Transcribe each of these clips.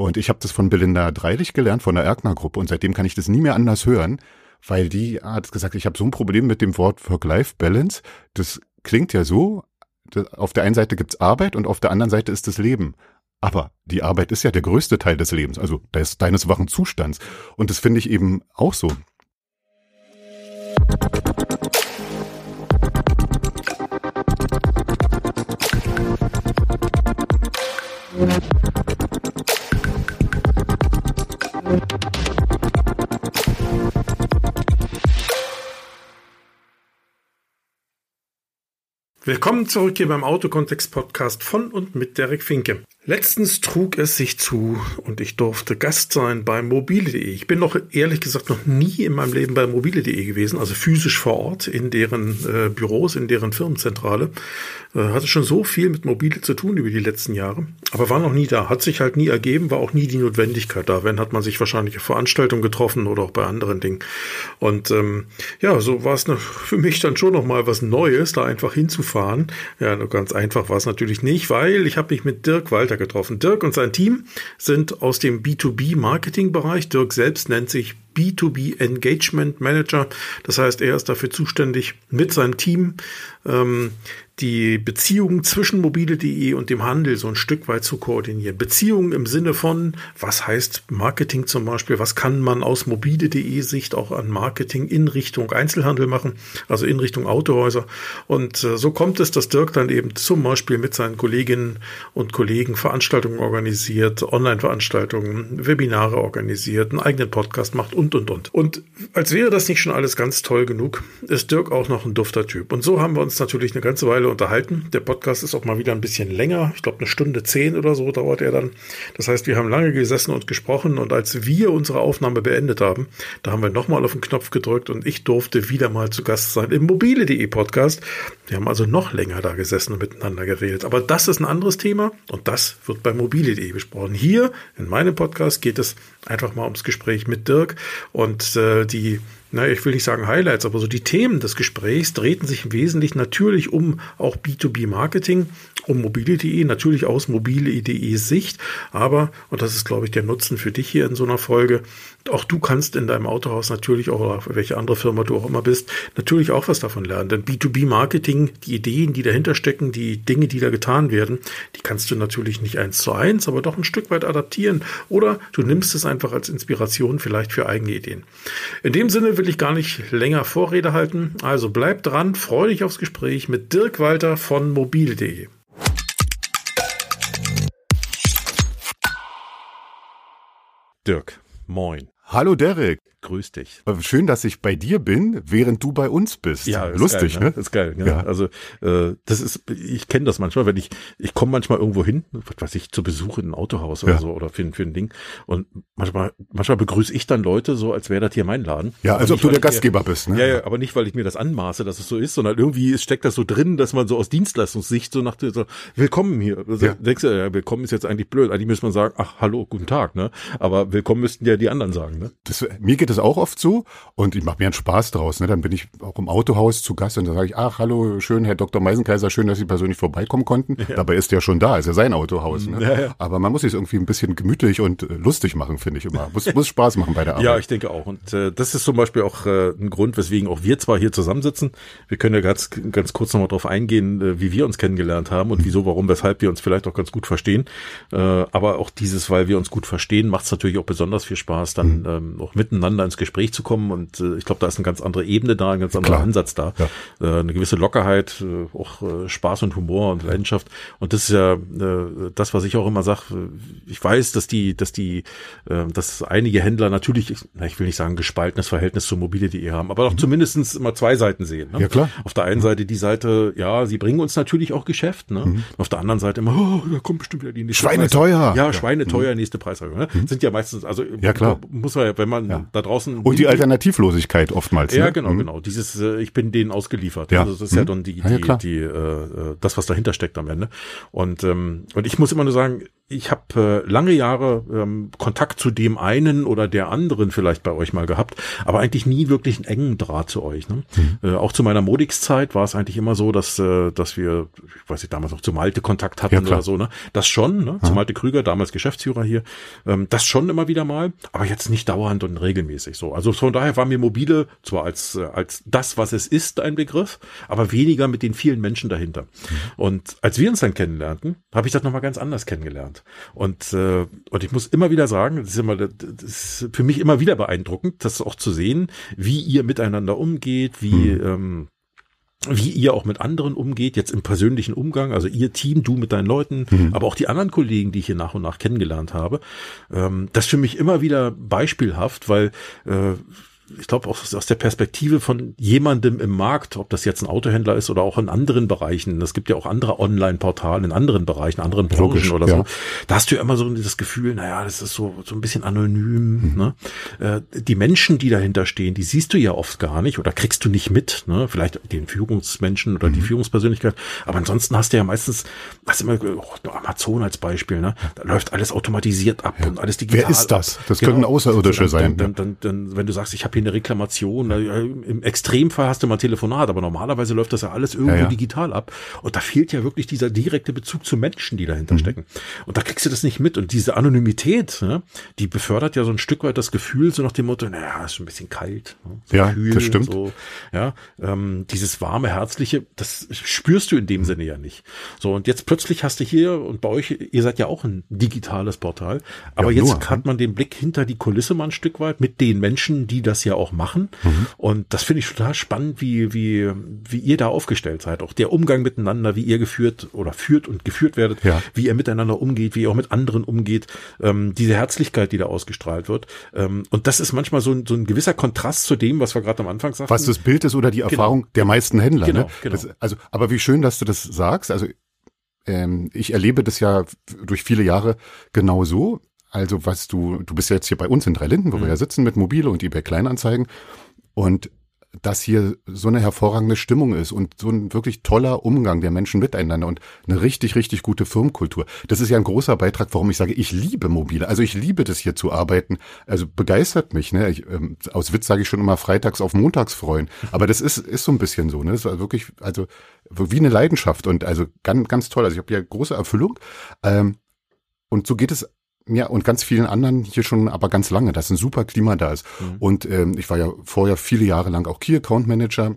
Und ich habe das von Belinda Dreilich gelernt, von der Erkner-Gruppe. Und seitdem kann ich das nie mehr anders hören, weil die hat gesagt, ich habe so ein Problem mit dem Wort Work-Life-Balance. Das klingt ja so, auf der einen Seite gibt's Arbeit und auf der anderen Seite ist das Leben. Aber die Arbeit ist ja der größte Teil des Lebens, also des, deines wachen Zustands. Und das finde ich eben auch so. Willkommen zurück hier beim Autokontext Podcast von und mit Derek Finke. Letztens trug es sich zu und ich durfte Gast sein bei mobile.de. Ich bin noch ehrlich gesagt noch nie in meinem Leben bei mobile.de gewesen, also physisch vor Ort in deren äh, Büros, in deren Firmenzentrale. Äh, hatte schon so viel mit mobile zu tun über die letzten Jahre, aber war noch nie da. Hat sich halt nie ergeben, war auch nie die Notwendigkeit da. Wenn hat man sich wahrscheinlich auf Veranstaltungen getroffen oder auch bei anderen Dingen. Und ähm, ja, so war es für mich dann schon noch mal was Neues, da einfach hinzufahren. Ja, nur ganz einfach war es natürlich nicht, weil ich habe mich mit Dirk Walter getroffen. Dirk und sein Team sind aus dem B2B-Marketing-Bereich. Dirk selbst nennt sich B2B Engagement Manager. Das heißt, er ist dafür zuständig, mit seinem Team ähm, die Beziehungen zwischen mobile.de und dem Handel so ein Stück weit zu koordinieren. Beziehungen im Sinne von, was heißt Marketing zum Beispiel, was kann man aus mobile.de Sicht auch an Marketing in Richtung Einzelhandel machen, also in Richtung Autohäuser. Und äh, so kommt es, dass Dirk dann eben zum Beispiel mit seinen Kolleginnen und Kollegen Veranstaltungen organisiert, Online-Veranstaltungen, Webinare organisiert, einen eigenen Podcast macht und, und, und. Und als wäre das nicht schon alles ganz toll genug, ist Dirk auch noch ein dufter Typ. Und so haben wir uns natürlich eine ganze Weile unterhalten. Der Podcast ist auch mal wieder ein bisschen länger. Ich glaube, eine Stunde zehn oder so dauert er dann. Das heißt, wir haben lange gesessen und gesprochen und als wir unsere Aufnahme beendet haben, da haben wir nochmal auf den Knopf gedrückt und ich durfte wieder mal zu Gast sein im mobile.de Podcast. Wir haben also noch länger da gesessen und miteinander geredet. Aber das ist ein anderes Thema und das wird bei mobile.de besprochen. Hier in meinem Podcast geht es einfach mal ums Gespräch mit Dirk und äh, die na, ich will nicht sagen Highlights, aber so die Themen des Gesprächs drehten sich im Wesentlichen natürlich um auch B2B-Marketing, um mobile.de, natürlich aus mobile.de Sicht, aber, und das ist, glaube ich, der Nutzen für dich hier in so einer Folge, auch du kannst in deinem Autohaus natürlich auch, oder welche andere Firma du auch immer bist, natürlich auch was davon lernen. Denn B2B-Marketing, die Ideen, die dahinter stecken, die Dinge, die da getan werden, die kannst du natürlich nicht eins zu eins, aber doch ein Stück weit adaptieren. Oder du nimmst es einfach als Inspiration vielleicht für eigene Ideen. In dem Sinne will ich gar nicht länger Vorrede halten. Also bleib dran, freu dich aufs Gespräch mit Dirk Walter von mobil.de. Dirk, moin. Hallo Derek. Grüß dich. Schön, dass ich bei dir bin, während du bei uns bist. Ja, lustig, geil, ne? ne? Das ist geil. Ja. ja. Also äh, das ist, ich kenne das manchmal, wenn ich, ich komme manchmal irgendwo hin, was weiß ich, zu Besuch in ein Autohaus oder ja. so oder für, für ein Ding und manchmal, manchmal begrüße ich dann Leute so, als wäre das hier mein Laden. Ja, als ob du der Gastgeber bist. Ne? Ja, ja, aber nicht, weil ich mir das anmaße, dass es so ist, sondern irgendwie steckt das so drin, dass man so aus Dienstleistungssicht so nach so, willkommen hier. Also, ja. Denkst du, ja, willkommen ist jetzt eigentlich blöd. Eigentlich müsste man sagen, ach hallo, guten Tag, ne? Aber willkommen müssten ja die anderen sagen, ne? Das, mir geht das auch oft so und ich mache mir einen Spaß draus. Ne? Dann bin ich auch im Autohaus zu Gast und dann sage ich, ach, hallo, schön, Herr Dr. Meisenkaiser, schön, dass Sie persönlich vorbeikommen konnten. Ja. Dabei ist der schon da, ist ja sein Autohaus. Ne? Ja, ja. Aber man muss sich irgendwie ein bisschen gemütlich und äh, lustig machen, finde ich immer. Muss, muss Spaß machen bei der Arbeit. Ja, ich denke auch. Und äh, das ist zum Beispiel auch äh, ein Grund, weswegen auch wir zwar hier zusammensitzen. Wir können ja ganz, ganz kurz nochmal drauf eingehen, äh, wie wir uns kennengelernt haben und wieso, warum, weshalb wir uns vielleicht auch ganz gut verstehen. Äh, aber auch dieses, weil wir uns gut verstehen, macht es natürlich auch besonders viel Spaß, dann mhm. ähm, auch miteinander ins Gespräch zu kommen und äh, ich glaube, da ist eine ganz andere Ebene da, ein ganz anderer Klar. Ansatz da. Ja. Äh, eine gewisse Lockerheit, äh, auch äh, Spaß und Humor und Leidenschaft. Und das ist ja äh, das, was ich auch immer sage. Ich weiß, dass die, dass die, äh, dass einige Händler natürlich, na, ich will nicht sagen gespaltenes Verhältnis zur mobile.de haben, aber doch mhm. zumindestens immer zwei Seiten sehen. Ne? Ja, klar. Auf der einen Seite die Seite, ja, sie bringen uns natürlich auch Geschäft. Ne? Mhm. Auf der anderen Seite immer, oh, da kommt bestimmt wieder die nächste Schweine teuer. Ja, Schweine teuer, mhm. nächste Preiserhöhung. Ne? Mhm. Sind ja meistens, also ja, klar. muss man ja, wenn man ja. da draußen. Und die Alternativlosigkeit oftmals. Ja, ne? genau, mhm. genau. Dieses, äh, ich bin denen ausgeliefert. Ja. Also das ist mhm. ja dann die, die, ja, die, äh, das, was dahinter steckt am Ende. Und, ähm, und ich muss immer nur sagen, ich habe äh, lange Jahre ähm, Kontakt zu dem einen oder der anderen vielleicht bei euch mal gehabt, aber eigentlich nie wirklich einen engen Draht zu euch. Ne? Mhm. Äh, auch zu meiner Modix-Zeit war es eigentlich immer so, dass äh, dass wir, ich weiß nicht, damals noch zu Malte Kontakt hatten ja, oder so. Ne? Das schon, ne? zu Malte Krüger, damals Geschäftsführer hier, ähm, das schon immer wieder mal, aber jetzt nicht dauernd und regelmäßig so. Also von daher war mir mobile zwar als äh, als das, was es ist, ein Begriff, aber weniger mit den vielen Menschen dahinter. Mhm. Und als wir uns dann kennenlernten, habe ich das nochmal ganz anders kennengelernt. Und, äh, und ich muss immer wieder sagen, das ist, immer, das ist für mich immer wieder beeindruckend, das auch zu sehen, wie ihr miteinander umgeht, wie, mhm. ähm, wie ihr auch mit anderen umgeht, jetzt im persönlichen Umgang, also ihr Team, du mit deinen Leuten, mhm. aber auch die anderen Kollegen, die ich hier nach und nach kennengelernt habe. Ähm, das für mich immer wieder beispielhaft, weil äh, ich glaube auch aus der Perspektive von jemandem im Markt, ob das jetzt ein Autohändler ist oder auch in anderen Bereichen. Es gibt ja auch andere Online-Portale in anderen Bereichen, anderen Branchen Logisch, oder ja. so. Da hast du ja immer so das Gefühl, naja, das ist so, so ein bisschen anonym. Mhm. Ne? Äh, die Menschen, die dahinter stehen, die siehst du ja oft gar nicht oder kriegst du nicht mit. Ne? Vielleicht den Führungsmenschen oder mhm. die Führungspersönlichkeit. Aber ansonsten hast du ja meistens, hast du immer oh, Amazon als Beispiel, ne? da läuft alles automatisiert ab ja. und alles digital. Wer ist das? Das genau. können Außerirdische sein. Dann, dann, dann, wenn du sagst, ich habe hier eine Reklamation. Im Extremfall hast du mal ein Telefonat, aber normalerweise läuft das ja alles irgendwo ja, ja. digital ab. Und da fehlt ja wirklich dieser direkte Bezug zu Menschen, die dahinter mhm. stecken. Und da kriegst du das nicht mit. Und diese Anonymität, ne, die befördert ja so ein Stück weit das Gefühl, so nach dem Motto, naja, ist ein bisschen kalt. Ne, so ja, kühl, das stimmt. So, ja, ähm, dieses warme, herzliche, das spürst du in dem Sinne ja nicht. So, und jetzt plötzlich hast du hier, und bei euch, ihr seid ja auch ein digitales Portal, aber ja, jetzt nur, hat man den Blick hinter die Kulisse mal ein Stück weit mit den Menschen, die das ja auch machen. Mhm. Und das finde ich total spannend, wie, wie, wie ihr da aufgestellt seid. Auch der Umgang miteinander, wie ihr geführt oder führt und geführt werdet, ja. wie ihr miteinander umgeht, wie ihr auch mit anderen umgeht, ähm, diese Herzlichkeit, die da ausgestrahlt wird. Ähm, und das ist manchmal so ein, so ein gewisser Kontrast zu dem, was wir gerade am Anfang sagten. Was das Bild ist oder die genau. Erfahrung genau. der meisten Händler. Genau, ne? genau. Das, also, aber wie schön, dass du das sagst. Also ähm, ich erlebe das ja durch viele Jahre genau so. Also was du, du bist ja jetzt hier bei uns in Dreilinden, wo mhm. wir ja sitzen mit Mobile und eBay Kleinanzeigen und dass hier so eine hervorragende Stimmung ist und so ein wirklich toller Umgang der Menschen miteinander und eine richtig, richtig gute Firmenkultur. Das ist ja ein großer Beitrag, warum ich sage, ich liebe Mobile. Also ich liebe das hier zu arbeiten. Also begeistert mich. Ne? Ich, ähm, aus Witz sage ich schon immer freitags auf montags freuen. Aber das ist, ist so ein bisschen so. Ne? Das war wirklich, also wie eine Leidenschaft und also ganz, ganz toll. Also ich habe ja große Erfüllung. Ähm, und so geht es ja, und ganz vielen anderen hier schon aber ganz lange, dass ein super Klima da ist. Mhm. Und ähm, ich war ja vorher viele Jahre lang auch Key Account Manager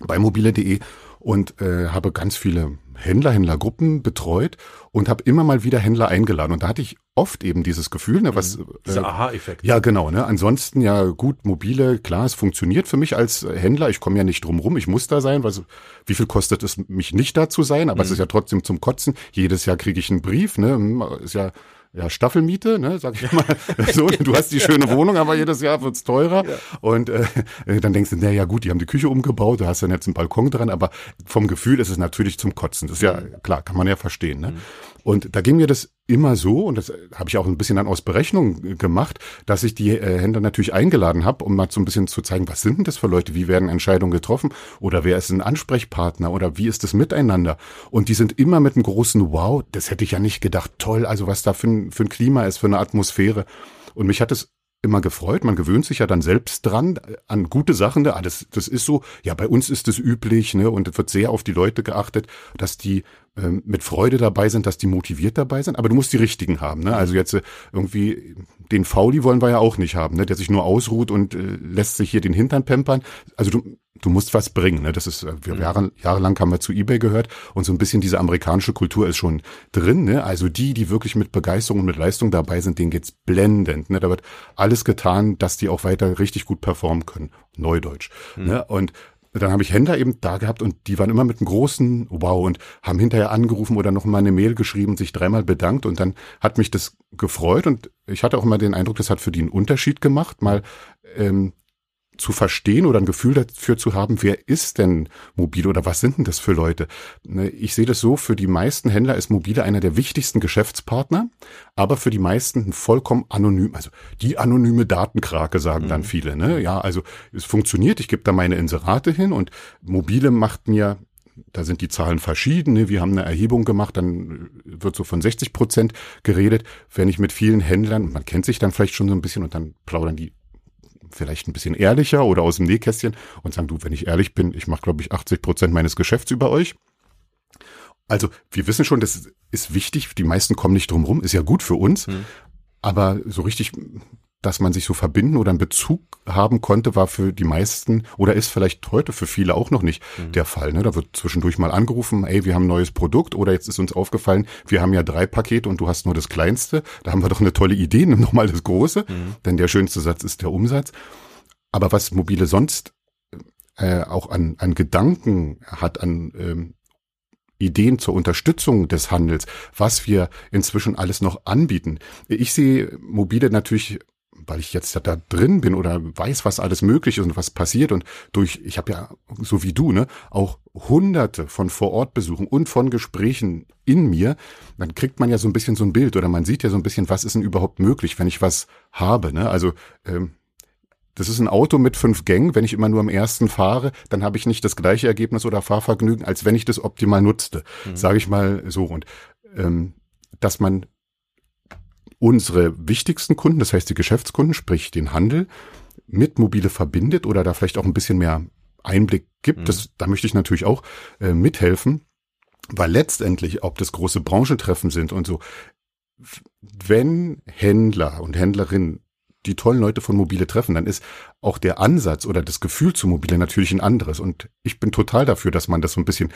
bei mobile.de und äh, habe ganz viele Händler, Händlergruppen betreut und habe immer mal wieder Händler eingeladen. Und da hatte ich oft eben dieses Gefühl, ne, was. Mhm. Dieser äh, Aha-Effekt. Ja, genau. Ne? Ansonsten ja gut, mobile, klar, es funktioniert für mich als Händler. Ich komme ja nicht drum rum, ich muss da sein. Was, wie viel kostet es, mich nicht da zu sein? Aber mhm. es ist ja trotzdem zum Kotzen. Jedes Jahr kriege ich einen Brief, ne? Hm, ist ja ja, Staffelmiete, ne, sag ich mal. so, du hast die schöne Wohnung, aber jedes Jahr wird's teurer. Ja. Und äh, dann denkst du, na ja gut, die haben die Küche umgebaut, du hast dann jetzt einen Balkon dran, aber vom Gefühl ist es natürlich zum Kotzen. Das ist ja klar, kann man ja verstehen. Ne? Mhm. Und da ging mir das immer so, und das habe ich auch ein bisschen dann aus Berechnung gemacht, dass ich die äh, Händler natürlich eingeladen habe, um mal so ein bisschen zu zeigen, was sind denn das für Leute, wie werden Entscheidungen getroffen oder wer ist ein Ansprechpartner oder wie ist das miteinander. Und die sind immer mit einem großen Wow, das hätte ich ja nicht gedacht, toll, also was da für ein, für ein Klima ist, für eine Atmosphäre. Und mich hat es immer gefreut. Man gewöhnt sich ja dann selbst dran an gute Sachen. Ne? Ah, das, das ist so. Ja, bei uns ist es üblich, ne? Und es wird sehr auf die Leute geachtet, dass die ähm, mit Freude dabei sind, dass die motiviert dabei sind. Aber du musst die richtigen haben. Ne? Also jetzt äh, irgendwie den Fauli wollen wir ja auch nicht haben, ne? der sich nur ausruht und äh, lässt sich hier den Hintern pempern. Also du, du musst was bringen. Ne? Das ist, äh, wir mhm. Jahre, jahrelang haben wir zu eBay gehört und so ein bisschen diese amerikanische Kultur ist schon drin. Ne? Also die, die wirklich mit Begeisterung und mit Leistung dabei sind, denen geht's blendend. Ne? Da wird alles getan, dass die auch weiter richtig gut performen können. Neudeutsch. Mhm. Ne? Und dann habe ich Händler eben da gehabt und die waren immer mit einem großen Wow und haben hinterher angerufen oder noch mal eine Mail geschrieben, sich dreimal bedankt und dann hat mich das gefreut und ich hatte auch immer den Eindruck, das hat für die einen Unterschied gemacht, mal ähm, zu verstehen oder ein Gefühl dafür zu haben, wer ist denn mobil oder was sind denn das für Leute? Ne, ich sehe das so, für die meisten Händler ist mobile einer der wichtigsten Geschäftspartner, aber für die meisten vollkommen anonym, also die anonyme Datenkrake sagen mhm. dann viele. Ne? Ja, also es funktioniert, ich gebe da meine Inserate hin und mobile macht mir da sind die Zahlen verschieden. Wir haben eine Erhebung gemacht, dann wird so von 60 Prozent geredet. Wenn ich mit vielen Händlern, man kennt sich dann vielleicht schon so ein bisschen und dann plaudern die vielleicht ein bisschen ehrlicher oder aus dem Nähkästchen und sagen, du, wenn ich ehrlich bin, ich mache, glaube ich, 80 Prozent meines Geschäfts über euch. Also wir wissen schon, das ist wichtig, die meisten kommen nicht drum rum, ist ja gut für uns, hm. aber so richtig dass man sich so verbinden oder einen Bezug haben konnte, war für die meisten oder ist vielleicht heute für viele auch noch nicht mhm. der Fall. Ne? Da wird zwischendurch mal angerufen, ey, wir haben ein neues Produkt oder jetzt ist uns aufgefallen, wir haben ja drei Pakete und du hast nur das kleinste. Da haben wir doch eine tolle Idee, nimm nochmal das große, mhm. denn der schönste Satz ist der Umsatz. Aber was Mobile sonst äh, auch an, an Gedanken hat, an ähm, Ideen zur Unterstützung des Handels, was wir inzwischen alles noch anbieten. Ich sehe mobile natürlich weil ich jetzt da drin bin oder weiß, was alles möglich ist und was passiert und durch, ich habe ja, so wie du, ne, auch hunderte von Vorortbesuchen und von Gesprächen in mir, dann kriegt man ja so ein bisschen so ein Bild oder man sieht ja so ein bisschen, was ist denn überhaupt möglich, wenn ich was habe, ne? Also, ähm, das ist ein Auto mit fünf Gängen. Wenn ich immer nur am ersten fahre, dann habe ich nicht das gleiche Ergebnis oder Fahrvergnügen, als wenn ich das optimal nutzte. Mhm. Sage ich mal so. Und ähm, dass man unsere wichtigsten Kunden, das heißt die Geschäftskunden, sprich den Handel, mit Mobile verbindet oder da vielleicht auch ein bisschen mehr Einblick gibt. Mhm. Das, da möchte ich natürlich auch äh, mithelfen, weil letztendlich, ob das große Branchentreffen sind und so, wenn Händler und Händlerinnen die tollen Leute von Mobile treffen, dann ist auch der Ansatz oder das Gefühl zu Mobile natürlich ein anderes. Und ich bin total dafür, dass man das so ein bisschen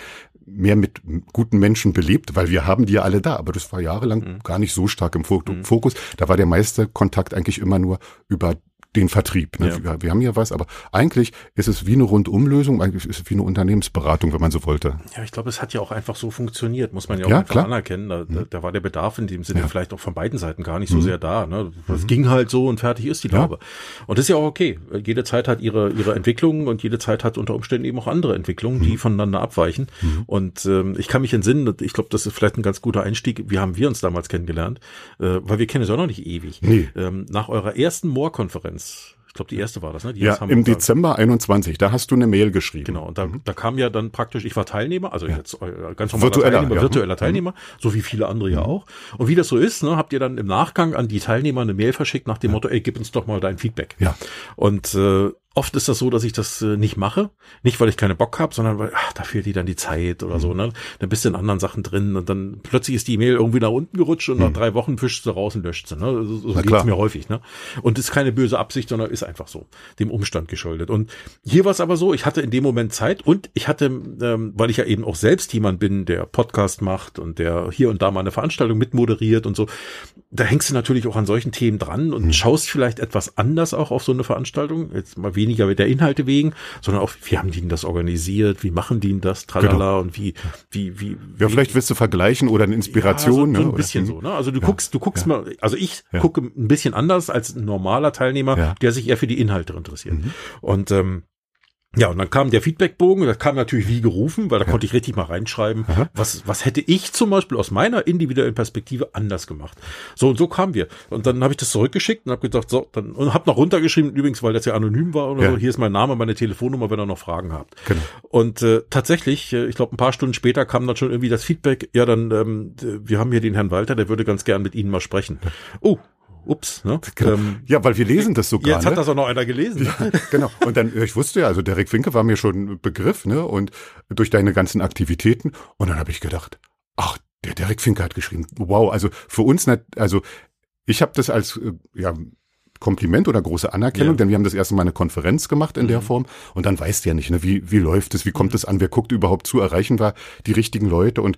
mehr mit guten Menschen belebt, weil wir haben die ja alle da. Aber das war jahrelang mhm. gar nicht so stark im mhm. Fokus. Da war der meiste Kontakt eigentlich immer nur über den Vertrieb. Ne? Ja. Wir, wir, haben ja was, aber eigentlich ist es wie eine Rundumlösung, eigentlich ist es wie eine Unternehmensberatung, wenn man so wollte. Ja, ich glaube, es hat ja auch einfach so funktioniert, muss man ja auch ja, einfach klar. anerkennen. Da, da, da, war der Bedarf in dem Sinne ja. vielleicht auch von beiden Seiten gar nicht so mhm. sehr da. Ne? Das mhm. ging halt so und fertig ist die Laube. Und das ist ja auch okay. Jede Zeit hat ihre, ihre Entwicklungen und jede Zeit hat unter Umständen eben auch andere Entwicklungen, die mhm. voneinander abweichen. Mhm. Und ähm, ich kann mich entsinnen, ich glaube, das ist vielleicht ein ganz guter Einstieg. Wie haben wir uns damals kennengelernt? Äh, weil wir kennen es auch noch nicht ewig. Nee. Ähm, nach eurer ersten Moor-Konferenz ich glaube, die erste war das, ne? Die ja, im Dezember 21, da hast du eine Mail geschrieben. Genau, und da, mhm. da kam ja dann praktisch, ich war Teilnehmer, also ja. jetzt äh, ganz normaler virtueller, Teilnehmer, ja. virtueller mhm. Teilnehmer, so wie viele andere mhm. ja auch. Und wie das so ist, ne, habt ihr dann im Nachgang an die Teilnehmer eine Mail verschickt nach dem ja. Motto, ey, gib uns doch mal dein Feedback. Ja. Und äh, Oft ist das so, dass ich das äh, nicht mache. Nicht, weil ich keine Bock habe, sondern weil, ach, da fehlt dir dann die Zeit oder mhm. so, ne? Dann bist du in anderen Sachen drin und dann plötzlich ist die E-Mail irgendwie nach unten gerutscht und mhm. nach drei Wochen fischst du raus und löscht sie, ne? So, so geht's mir häufig, ne? Und ist keine böse Absicht, sondern ist einfach so, dem Umstand geschuldet. Und hier war es aber so, ich hatte in dem Moment Zeit und ich hatte, ähm, weil ich ja eben auch selbst jemand bin, der Podcast macht und der hier und da mal eine Veranstaltung mitmoderiert und so, da hängst du natürlich auch an solchen Themen dran und mhm. schaust vielleicht etwas anders auch auf so eine Veranstaltung. Jetzt mal weniger mit der Inhalte wegen, sondern auch, wie haben die denn das organisiert, wie machen die denn das, tralala genau. und wie, wie, wie. Ja, wie, vielleicht willst du vergleichen oder eine Inspiration. Ja, so, so ein ne? bisschen oder? so, ne? Also du ja. guckst, du guckst ja. mal, also ich gucke ein bisschen anders als ein normaler Teilnehmer, der sich eher für die Inhalte interessiert. Mhm. Und ähm, ja, und dann kam der Feedbackbogen, das kam natürlich wie gerufen, weil da ja. konnte ich richtig mal reinschreiben, was, was hätte ich zum Beispiel aus meiner individuellen Perspektive anders gemacht. So und so kamen wir. Und dann habe ich das zurückgeschickt und habe gedacht, so, dann und habe noch runtergeschrieben, übrigens, weil das ja anonym war oder ja. so, hier ist mein Name, meine Telefonnummer, wenn ihr noch Fragen habt. Genau. Und äh, tatsächlich, äh, ich glaube, ein paar Stunden später kam dann schon irgendwie das Feedback, ja, dann, ähm, wir haben hier den Herrn Walter, der würde ganz gern mit Ihnen mal sprechen. Oh, ups, ne? Genau. Ähm, ja, weil wir lesen das sogar. Jetzt hat das auch noch einer gelesen. Ja, genau. Und dann, ich wusste ja, also Derek Winke war mir schon ein Begriff, ne? Und durch deine ganzen Aktivitäten. Und dann habe ich gedacht, ach, der Derek Finke hat geschrieben. Wow, also für uns nicht, also ich habe das als äh, ja Kompliment oder große Anerkennung, ja. denn wir haben das erste Mal eine Konferenz gemacht in mhm. der Form und dann weißt du ja nicht, ne, wie, wie läuft es, wie kommt es an, wer guckt überhaupt zu, erreichen wir die richtigen Leute und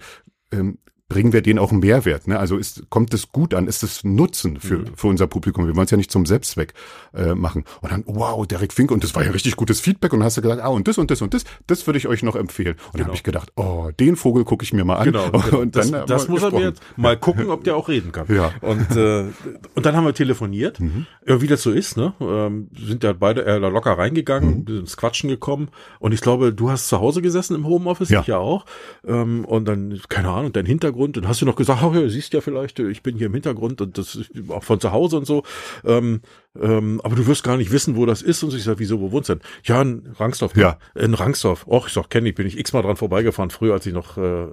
ähm, bringen wir denen auch einen Mehrwert. Ne? Also ist, kommt es gut an? Ist es Nutzen für, mhm. für unser Publikum? Wir wollen es ja nicht zum Selbstzweck äh, machen. Und dann, wow, Derek Fink, und das war ja richtig gutes Feedback. Und hast du gesagt, ah, und das und das und das, das würde ich euch noch empfehlen. Und genau. dann habe ich gedacht, oh, den Vogel gucke ich mir mal an. Genau, genau. Und dann, das, das muss er mir jetzt mal gucken, ob der auch reden kann. Ja. Und, äh, und dann haben wir telefoniert, mhm. wie das so ist, ne? Ähm, sind ja beide äh, locker reingegangen, mhm. sind ins Quatschen gekommen. Und ich glaube, du hast zu Hause gesessen im Homeoffice, ja. ich ja auch. Ähm, und dann, keine Ahnung, dein Hintergrund Hintergrund und hast du noch gesagt, oh, ja, siehst ja vielleicht, ich bin hier im Hintergrund und das ist auch von zu Hause und so. Ähm, ähm, aber du wirst gar nicht wissen, wo das ist. Und ich sag, wieso, wo wohnst du denn? Ja, in Rangsdorf. Ja. In Rangsdorf. Och, ich sag, kenn ich, bin ich x-mal dran vorbeigefahren, früher, als ich noch, äh,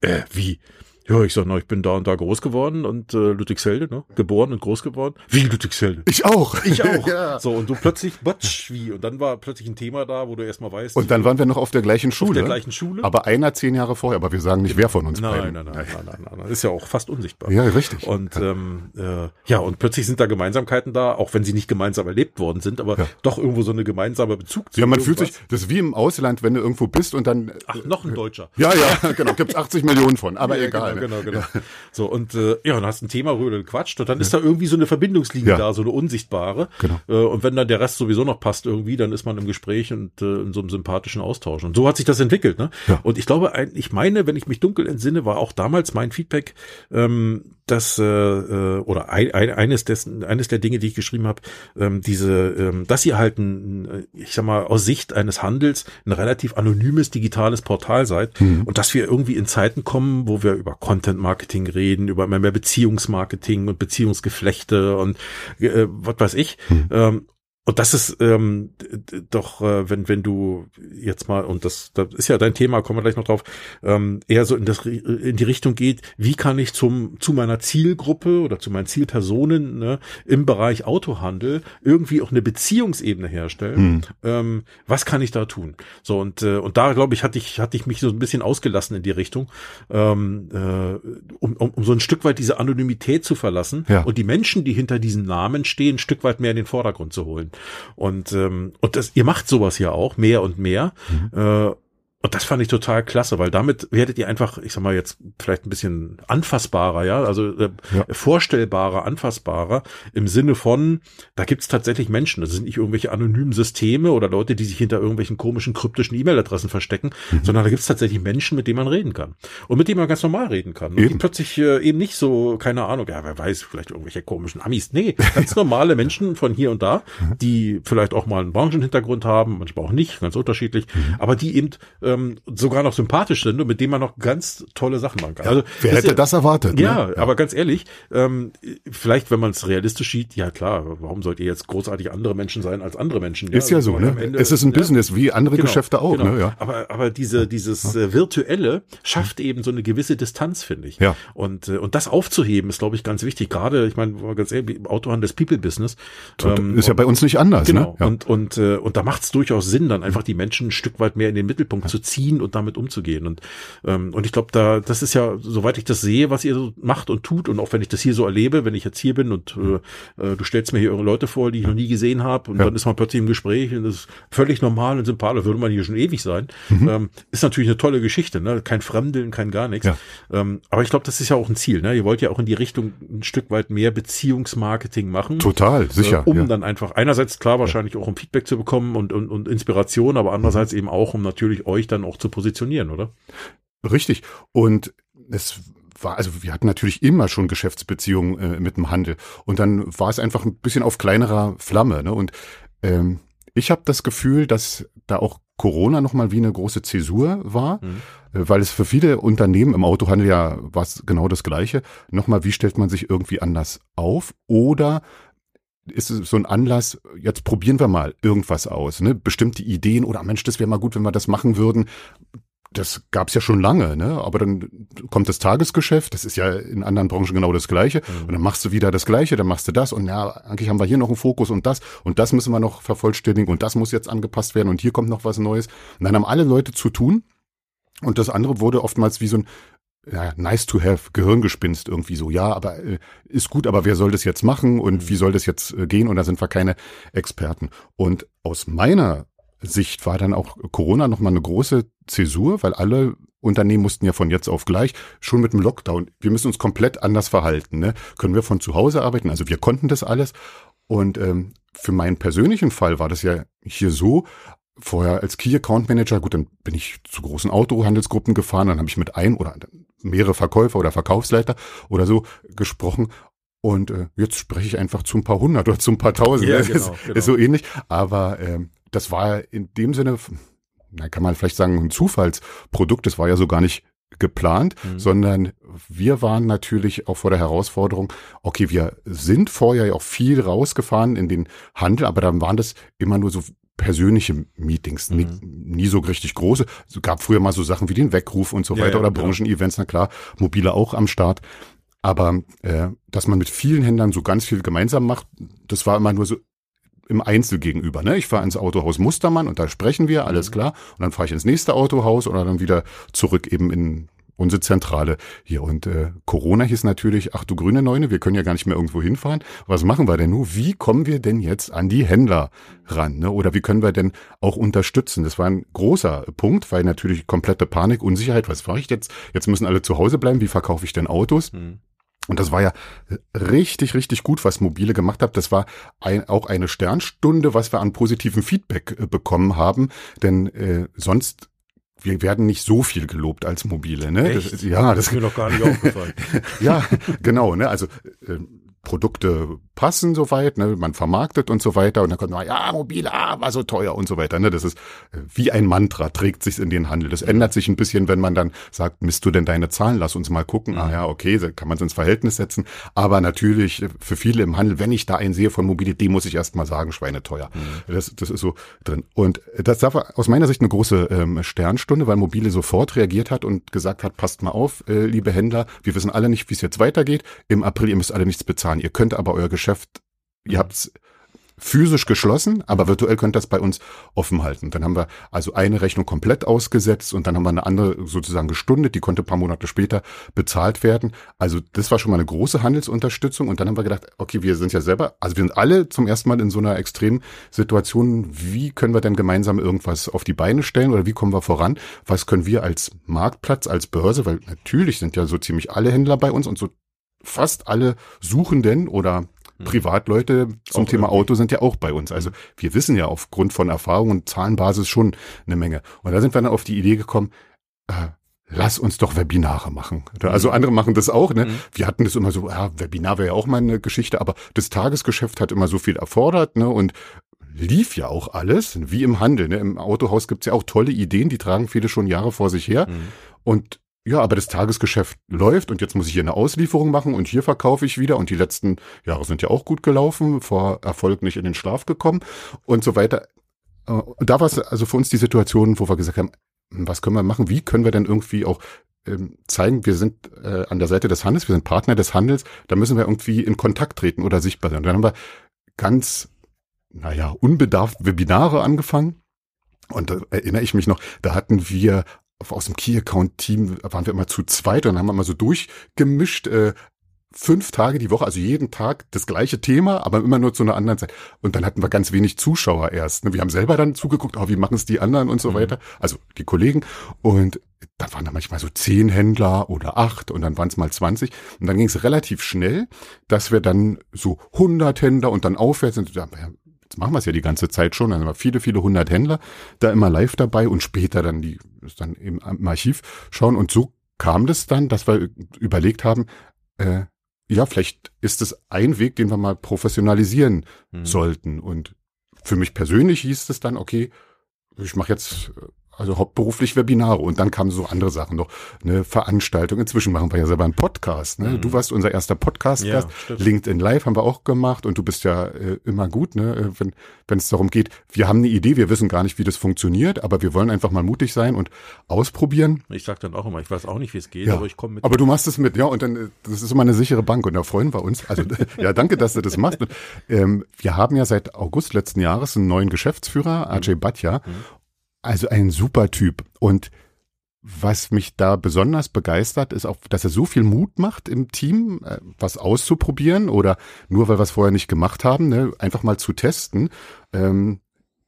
äh, wie? Ja, ich sag, na, ich bin da und da groß geworden und äh, Ludwigsfelde, ne? Geboren und groß geworden. Wie Ludwigsfelde? Ich auch. Ich auch. ja. So, und du plötzlich, batsch, wie? Und dann war plötzlich ein Thema da, wo du erstmal weißt. Und dann waren wir noch auf der gleichen Schule. auf der gleichen Schule. Aber einer zehn Jahre vorher, aber wir sagen nicht, wer von uns Nein, beiden. nein, nein, nein, nein, nein, nein. Ist ja auch fast unsichtbar. Ja, richtig. Und ähm, äh, ja, und plötzlich sind da Gemeinsamkeiten da, auch wenn sie nicht gemeinsam erlebt worden sind, aber Ja. doch irgendwo so eine gemeinsame Bezug zu Ja, man fühlt sich, irgendwas. das ist wie im Ausland, wenn du irgendwo bist und dann, Ach, noch ein Deutscher. ja, ja, genau, gibt's 80 Millionen von, aber Ja, egal. Genau, ne? genau, genau. So, und äh, ja, dann hast du ein Thema rüber gequatscht und dann ist da irgendwie so eine Verbindungslinie Ja. da, so eine unsichtbare. Genau. Äh, und wenn dann der Rest sowieso noch passt irgendwie, dann ist man im Gespräch und äh, in so einem sympathischen Austausch. Und so hat sich das entwickelt. Ne? Ja. Und ich glaube, ich meine, wenn ich mich dunkel entsinne, war auch damals mein Feedback, ähm, dass äh, äh, oder ein, ein, eines dessen, eines der Dinge, die ich geschrieben habe, ähm, diese, ähm, dass ihr halt ein, ich sag mal, aus Sicht eines Handels ein relativ anonymes digitales Portal seid und dass wir irgendwie in Zeiten kommen, wo wir über Content Marketing reden, über immer mehr Beziehungsmarketing und Beziehungsgeflechte und äh, was weiß ich. Ähm, und das ist ähm, doch, äh, wenn wenn du jetzt mal und das, das ist ja dein Thema, kommen wir gleich noch drauf, ähm, eher so in das Ri- in die Richtung geht, wie kann ich zum zu meiner Zielgruppe oder zu meinen Zielpersonen ne, im Bereich Autohandel irgendwie auch eine Beziehungsebene herstellen? Ähm, was kann ich da tun? So und äh, und da glaube ich hatte ich hatte ich mich so ein bisschen ausgelassen in die Richtung, ähm, äh, um, um, um so ein Stück weit diese Anonymität zu verlassen Ja. und die Menschen, die hinter diesen Namen stehen, ein Stück weit mehr in den Vordergrund zu holen. Und, ähm, und das, ihr macht sowas ja auch mehr und mehr. Äh, und das fand ich total klasse, weil damit werdet ihr einfach, ich sag mal jetzt vielleicht ein bisschen anfassbarer, ja, also äh, Ja. vorstellbarer, anfassbarer im Sinne von, da gibt's tatsächlich Menschen, das sind nicht irgendwelche anonymen Systeme oder Leute, die sich hinter irgendwelchen komischen kryptischen E-Mail-Adressen verstecken, Mhm. sondern da gibt's tatsächlich Menschen, mit denen man reden kann und mit denen man ganz normal reden kann. Und die plötzlich äh, eben nicht so, keine Ahnung, ja, wer weiß, vielleicht irgendwelche komischen Amis. Nee, ganz normale Menschen von hier und da, Mhm. die vielleicht auch mal einen Branchenhintergrund haben, manchmal auch nicht, ganz unterschiedlich, Mhm. aber die eben ähm, sogar noch sympathisch sind und mit denen man noch ganz tolle Sachen machen kann. Also, Wer das hätte ist- das erwartet? ja, ne? aber ganz ehrlich, ähm, vielleicht, wenn man es realistisch sieht, ja klar, warum sollt ihr jetzt großartig andere Menschen sein als andere Menschen? Ist ja Also, so, ne? Ende- Es ist ein ja, Business, wie andere Genau, Geschäfte auch, genau. ne? Ja. Aber, aber diese, dieses äh, Virtuelle schafft eben so eine gewisse Distanz, finde ich. Ja. Und, äh, und das aufzuheben, ist, glaube ich, ganz wichtig. Gerade, ich meine, ganz ehrlich, Autohandel ist People-Business. Ähm, ist ja bei uns nicht anders, Genau. ne? Ja. Und, und, äh, und da macht es durchaus Sinn, dann einfach die Menschen ein Stück weit mehr in den Mittelpunkt zu ziehen und damit umzugehen. Und, ähm, und ich glaube, da, das ist ja, soweit ich das sehe, was ihr so macht und tut, und auch wenn ich das hier so erlebe, wenn ich jetzt hier bin und äh, äh, du stellst mir hier eure Leute vor, die ich noch nie gesehen habe, und Ja. dann ist man plötzlich im Gespräch und das ist völlig normal und sympathisch, würde man hier schon ewig sein. Ähm, ist natürlich eine tolle Geschichte, ne? Kein Fremdeln, kein gar nichts. Ja. Ähm, aber ich glaube, das ist ja auch ein Ziel, ne? Ihr wollt ja auch in die Richtung ein Stück weit mehr Beziehungsmarketing machen. Total, sicher. Äh, um ja. dann einfach einerseits klar wahrscheinlich auch um Feedback zu bekommen und, und, und Inspiration, aber andererseits Mhm. eben auch, um natürlich euch dann auch zu positionieren, oder? Richtig. Und es war, also wir hatten natürlich immer schon Geschäftsbeziehungen äh, mit dem Handel. Und dann war es einfach ein bisschen auf kleinerer Flamme. Ne? Und ähm, ich habe das Gefühl, dass da auch Corona nochmal wie eine große Zäsur war, äh, weil es für viele Unternehmen im Autohandel ja war genau das Gleiche. Nochmal, wie stellt man sich irgendwie anders auf? Oder ist es so ein Anlass, jetzt probieren wir mal irgendwas aus, ne? Bestimmte Ideen oder Mensch, das wäre mal gut, wenn wir das machen würden. Das gab's ja schon lange, ne? Aber dann kommt das Tagesgeschäft, das ist ja in anderen Branchen genau das Gleiche. Und dann machst du wieder das Gleiche, dann machst du das und ja, eigentlich haben wir hier noch einen Fokus und das und das müssen wir noch vervollständigen und das muss jetzt angepasst werden und hier kommt noch was Neues. Und dann haben alle Leute zu tun und das andere wurde oftmals wie so ein ja, nice to have, Gehirngespinst irgendwie so. Ja, aber äh, ist gut, aber wer soll das jetzt machen und wie soll das jetzt äh, gehen? Und da sind wir keine Experten. Und aus meiner Sicht war dann auch Corona nochmal eine große Zäsur, weil alle Unternehmen mussten ja von jetzt auf gleich schon mit dem Lockdown, wir müssen uns komplett anders verhalten. Ne? Können wir von zu Hause arbeiten? Also wir konnten das alles. Und ähm, für meinen persönlichen Fall war das ja hier so, vorher als Key Account Manager, gut, dann bin ich zu großen Autohandelsgruppen gefahren, dann habe ich mit ein oder mehrere Verkäufer oder Verkaufsleiter oder so gesprochen. Und äh, jetzt spreche ich einfach zu ein paar hundert oder zu ein paar tausend. Ja, genau, ist, genau. ist so ähnlich. Aber ähm, das war in dem Sinne, na, kann man vielleicht sagen, ein Zufallsprodukt. Das war ja so gar nicht geplant, mhm. sondern wir waren natürlich auch vor der Herausforderung, okay, wir sind vorher ja auch viel rausgefahren in den Handel, aber dann waren das immer nur so persönliche Meetings, mhm. nie so richtig große. Es gab früher mal so Sachen wie den Weckruf und so ja, weiter ja, oder Branchen-Events, na klar, mobile auch am Start. Aber äh, dass man mit vielen Händlern so ganz viel gemeinsam macht, das war immer nur so im Einzel gegenüber. Ne? Ich fahre ins Autohaus Mustermann und da sprechen wir, alles mhm. klar. Und dann fahre ich ins nächste Autohaus oder dann wieder zurück eben in unsere Zentrale hier. Und äh, Corona hieß natürlich, ach du grüne Neune, wir können ja gar nicht mehr irgendwo hinfahren. Was machen wir denn nur? Wie kommen wir denn jetzt an die Händler ran? Ne? Oder wie können wir denn auch unterstützen? Das war ein großer Punkt, weil natürlich komplette Panik, Unsicherheit, was mache ich jetzt? Jetzt müssen alle zu Hause bleiben, wie verkaufe ich denn Autos? Mhm. Und das war ja richtig, richtig gut, was Mobile gemacht hat. Das war ein, auch eine Sternstunde, was wir an positiven Feedback äh, bekommen haben. Denn äh, sonst wir werden nicht so viel gelobt als mobile, ne? Das, ja, das ist mir noch gar nicht aufgefallen. ja, genau, ne? Also äh, Produkte passen soweit, ne, man vermarktet und so weiter und dann kommt man, ja, mobil, ah, war so teuer und so weiter. Ne, das ist äh, wie ein Mantra, trägt sich in den Handel. Das ändert sich ein bisschen, wenn man dann sagt, misst du denn deine Zahlen, lass uns mal gucken. Ah ja, okay, kann man es ins Verhältnis setzen. Aber natürlich äh, für viele im Handel, wenn ich da einen sehe von Mobilität, muss ich erst mal sagen, schweineteuer. Mhm. Das, das ist so drin. Und das war aus meiner Sicht eine große ähm, Sternstunde, weil Mobile sofort reagiert hat und gesagt hat, passt mal auf, äh, liebe Händler, wir wissen alle nicht, wie es jetzt weitergeht. Im April, ihr müsst alle nichts bezahlen. Ihr könnt aber euer Geschäft, ihr habt's physisch geschlossen, aber virtuell könnt das bei uns offen halten. Dann haben wir also eine Rechnung komplett ausgesetzt und dann haben wir eine andere sozusagen gestundet, die konnte ein paar Monate später bezahlt werden. Also das war schon mal eine große Handelsunterstützung und dann haben wir gedacht, okay, wir sind ja selber, also wir sind alle zum ersten Mal in so einer Extremsituation. Wie können wir denn gemeinsam irgendwas auf die Beine stellen oder wie kommen wir voran? Was können wir als Marktplatz, als Börse, weil natürlich sind ja so ziemlich alle Händler bei uns und so fast alle Suchenden oder mhm. Privatleute zum auch Thema irgendwie. Auto sind ja auch bei uns. Also mhm. wir wissen ja aufgrund von Erfahrung und Zahlenbasis schon eine Menge. Und da sind wir dann auf die Idee gekommen, äh, lass uns doch Webinare machen. Also mhm. andere machen das auch. Ne? Mhm. Wir hatten das immer so, ja, Webinar wäre ja auch mal eine Geschichte, aber das Tagesgeschäft hat immer so viel erfordert ne? und lief ja auch alles, wie im Handel. Ne? Im Autohaus gibt's ja auch tolle Ideen, die tragen viele schon Jahre vor sich her. Mhm. Und ja, aber das Tagesgeschäft läuft und jetzt muss ich hier eine Auslieferung machen und hier verkaufe ich wieder und die letzten Jahre sind ja auch gut gelaufen, vor Erfolg nicht in den Schlaf gekommen und so weiter. Äh, und da war es also für uns die Situation, wo wir gesagt haben, was können wir machen? Wie können wir denn irgendwie auch ähm, zeigen, wir sind äh, an der Seite des Handels, wir sind Partner des Handels, da müssen wir irgendwie in Kontakt treten oder sichtbar sein. Und dann haben wir ganz, naja, unbedarft Webinare angefangen. Und da erinnere ich mich noch, da hatten wir aus dem Key-Account-Team waren wir immer zu zweit und haben immer so durchgemischt, äh, fünf Tage die Woche, also jeden Tag das gleiche Thema, aber immer nur zu einer anderen Zeit. Und dann hatten wir ganz wenig Zuschauer erst. Ne? Wir haben selber dann zugeguckt, oh, wie machen es die anderen und so mhm. weiter, also die Kollegen. Und dann waren da manchmal so zehn Händler oder acht und dann waren es mal zwanzig. Und dann ging es relativ schnell, dass wir dann so hundert Händler und dann aufwärts sind jetzt machen wir es ja die ganze Zeit schon, dann haben wir viele, viele hundert Händler da immer live dabei und später dann die, dann im, im Archiv schauen. Und so kam das dann, dass wir überlegt haben, äh, ja, vielleicht ist es ein Weg, den wir mal professionalisieren mhm. sollten. Und für mich persönlich hieß es dann, okay, ich mache jetzt also hauptberuflich Webinare und dann kamen so andere Sachen noch, eine Veranstaltung. Inzwischen machen wir ja selber einen Podcast. Ne? Mhm. Du warst unser erster Podcast-Gast. Ja, LinkedIn Live haben wir auch gemacht und du bist ja äh, immer gut, ne? Äh, wenn wenn es darum geht. Wir haben eine Idee, wir wissen gar nicht, wie das funktioniert, aber wir wollen einfach mal mutig sein und ausprobieren. Ich sag dann auch immer, ich weiß auch nicht, wie es geht, ja. aber ich komme mit. Aber du machst es mit, ja, und dann äh, das ist immer eine sichere Bank und da freuen wir uns. Also ja, danke, dass du das machst. Und, ähm, wir haben ja seit August letzten Jahres einen neuen Geschäftsführer, Ajay Bhatia, mhm. Also ein super Typ. Und was mich da besonders begeistert, ist auch, dass er so viel Mut macht im Team, äh, was auszuprobieren oder nur weil wir es vorher nicht gemacht haben, ne, einfach mal zu testen. Ähm,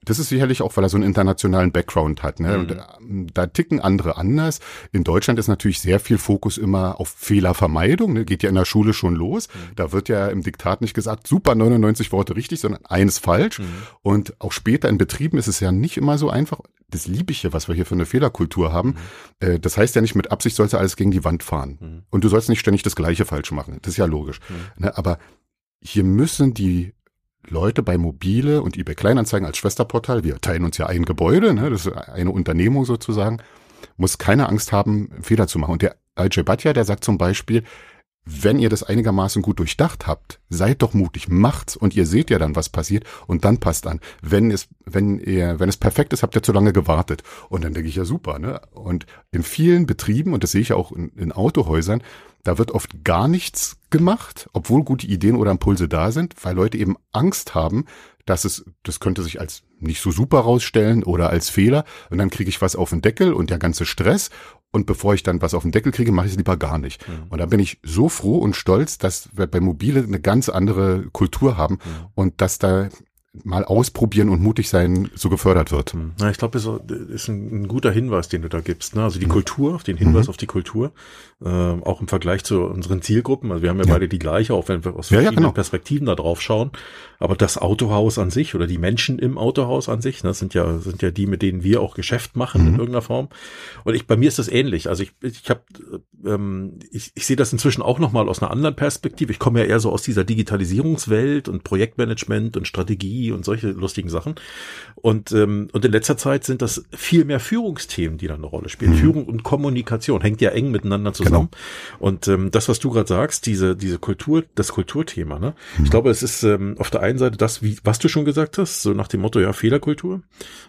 das ist sicherlich auch, weil er so einen internationalen Background hat. Ne? Mhm. Und ähm, da ticken andere anders. In Deutschland ist natürlich sehr viel Fokus immer auf Fehlervermeidung. Ne? Geht ja in der Schule schon los. Mhm. Da wird ja im Diktat nicht gesagt, super 99 Worte richtig, sondern eins falsch. Mhm. Und auch später in Betrieben ist es ja nicht immer so einfach. Das liebe ich ja, was wir hier für eine Fehlerkultur haben. Mhm. Äh, das heißt ja nicht, mit Absicht sollst du alles gegen die Wand fahren. Mhm. Und du sollst nicht ständig das Gleiche falsch machen. Das ist ja logisch. Mhm. Ne? Aber hier müssen die Leute bei Mobile und eBay Kleinanzeigen als Schwesterportal, wir teilen uns ja ein Gebäude, ne, das ist eine Unternehmung sozusagen, muss keine Angst haben, Fehler zu machen. Und der Ajay Bhatia, der sagt zum Beispiel, wenn ihr das einigermaßen gut durchdacht habt, seid doch mutig, macht's und ihr seht ja dann, was passiert und dann passt an. Wenn es, wenn ihr, wenn es perfekt ist, habt ihr zu lange gewartet. Und dann denke ich ja super, ne? Und in vielen Betrieben, und das sehe ich ja auch in, in Autohäusern, da wird oft gar nichts gemacht, obwohl gute Ideen oder Impulse da sind, weil Leute eben Angst haben, dass es, das könnte sich als nicht so super rausstellen oder als Fehler und dann kriege ich was auf den Deckel und der ganze Stress und bevor ich dann was auf den Deckel kriege, mache ich es lieber gar nicht. Mhm. Und da bin ich so froh und stolz, dass wir bei Mobile eine ganz andere Kultur haben mhm. und dass da mal ausprobieren und mutig sein so gefördert wird. Hm. Na, ich glaube, das ist ein, ein, guter Hinweis, den du da gibst. Ne? Also die mhm. Kultur, den Hinweis mhm. auf die Kultur, äh, auch im Vergleich zu unseren Zielgruppen. Also wir haben ja, ja. beide die gleiche, auch wenn wir aus verschiedenen ja, ja, genau. Perspektiven da drauf schauen. Aber das Autohaus an sich oder die Menschen im Autohaus an sich, ne, sind ja sind ja die, mit denen wir auch Geschäft machen mhm. in irgendeiner Form. Und ich bei mir ist das ähnlich. Also ich ich habe ähm, ich, ich sehe das inzwischen auch noch mal aus einer anderen Perspektive. Ich komme ja eher so aus dieser Digitalisierungswelt und Projektmanagement und Strategie und solche lustigen Sachen. Und ähm, und in letzter Zeit sind das viel mehr Führungsthemen, die da eine Rolle spielen. Mhm. Führung und Kommunikation hängt ja eng miteinander zusammen. Genau. Und ähm, das, was du gerade sagst, diese diese Kultur, das Kulturthema. Ne? Mhm. Ich glaube, es ist ähm, auf der einen Seite das, wie was du schon gesagt hast, so nach dem Motto ja Fehlerkultur.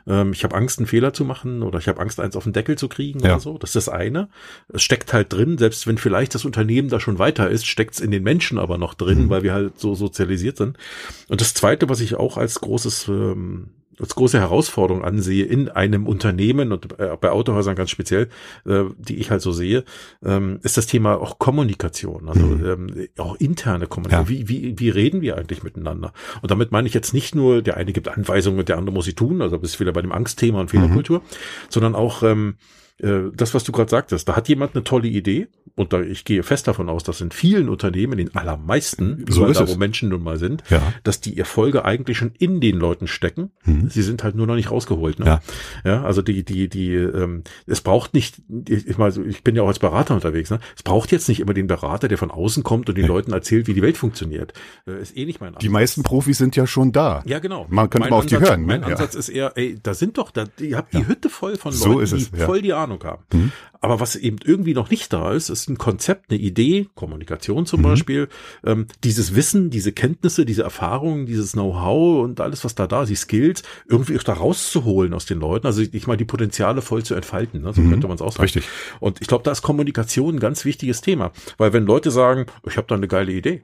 Ähm, ich habe Angst, einen Fehler zu machen oder ich habe Angst, eins auf den Deckel zu kriegen ja. oder so. Das ist das eine. Es steckt halt drin, selbst wenn vielleicht das Unternehmen da schon weiter ist, steckt es in den Menschen aber noch drin, mhm. weil wir halt so sozialisiert sind. Und das zweite, was ich auch als großes ähm, als große Herausforderung ansehe in einem Unternehmen und äh, bei Autohäusern ganz speziell, äh, die ich halt so sehe, ähm, ist das Thema auch Kommunikation, also mhm. ähm, auch interne Kommunikation. Ja. Wie, wie, wie reden wir eigentlich miteinander? Und damit meine ich jetzt nicht nur, der eine gibt Anweisungen und der andere muss sie tun, also bist wieder bei dem Angstthema und Fehlerkultur, mhm. sondern auch ähm, äh, das, was du gerade sagtest, da hat jemand eine tolle Idee und da, ich gehe fest davon aus, dass in vielen Unternehmen, in allermeisten, so ist da, wo Menschen nun mal sind, ja. dass die Erfolge eigentlich schon in den Leuten stecken. Mhm. Sie sind halt nur noch nicht rausgeholt. Ne? Ja. ja, also die, die, die, ähm, es braucht nicht, ich, mal, ich bin ja auch als Berater unterwegs, ne? Es braucht jetzt nicht immer den Berater, der von außen kommt und den ja. Leuten erzählt, wie die Welt funktioniert. Äh, ist eh nicht mein Ansatz. Die meisten Profis sind ja schon da. Ja, genau. Man könnte mein mal auf Ansatz, die hören. Mein ne? Ansatz ist eher, ey, da sind doch, da, ihr habt die Hütte voll von so Leuten, die voll die Ahnung haben. Mhm. Aber was eben irgendwie noch nicht da ist, ist ein Konzept, eine Idee, Kommunikation zum mhm. Beispiel, ähm, dieses Wissen, diese Kenntnisse, diese Erfahrungen, dieses Know-how und alles, was da da ist, die Skills, irgendwie auch da rauszuholen aus den Leuten. Also ich mal die Potenziale voll zu entfalten, ne? so mhm. könnte man es sagen. Richtig. Und ich glaube, da ist Kommunikation ein ganz wichtiges Thema. Weil wenn Leute sagen, ich habe da eine geile Idee,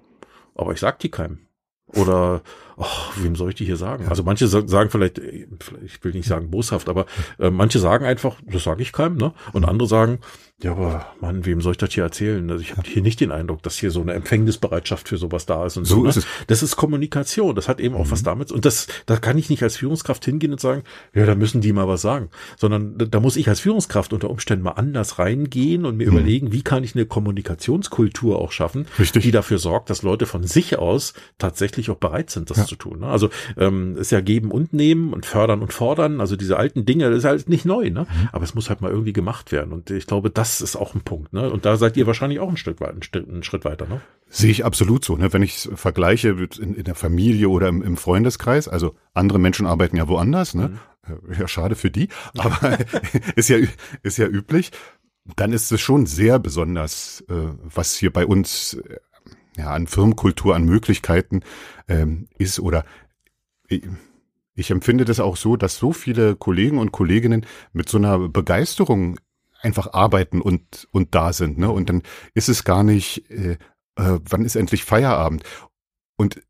aber ich sag die keinem. Oder oh, wem soll ich die hier sagen? Also manche sagen vielleicht, ich will nicht sagen boshaft, aber äh, manche sagen einfach, das sage ich keinem, ne? Und andere sagen, ja, aber Mann, wem soll ich das hier erzählen? Also ich habe hier nicht den Eindruck, dass hier so eine Empfängnisbereitschaft für sowas da ist und so. so ne? ist es. Das ist Kommunikation. Das hat eben auch mhm. was damit. Und das, da kann ich nicht als Führungskraft hingehen und sagen, ja, da müssen die mal was sagen, sondern da muss ich als Führungskraft unter Umständen mal anders reingehen und mir mhm. überlegen, wie kann ich eine Kommunikationskultur auch schaffen, Richtig. die dafür sorgt, dass Leute von sich aus tatsächlich auch bereit sind, das ja. zu tun. Ne? Also ähm, ist ja geben und nehmen und fördern und fordern. Also diese alten Dinge, das ist halt nicht neu, ne? Mhm. Aber es muss halt mal irgendwie gemacht werden. Und ich glaube, das ist auch ein Punkt. Ne? Und da seid ihr wahrscheinlich auch ein Stück weit, ein, Schritt weiter. Ne? Sehe ich absolut so. Ne? Wenn ich vergleiche in, in, der Familie oder im, im, Freundeskreis, also andere Menschen arbeiten ja woanders. Ne? Mhm. Äh, ja, schade für die, aber ist ja ist ja üblich. Dann ist es schon sehr besonders, äh, was hier bei uns äh, ja, an Firmenkultur, an Möglichkeiten ähm, ist oder ich, ich empfinde das auch so, dass so viele Kollegen und Kolleginnen mit so einer Begeisterung einfach arbeiten und, und da sind. Ne? Und dann ist es gar nicht, äh, äh, wann ist endlich Feierabend? Und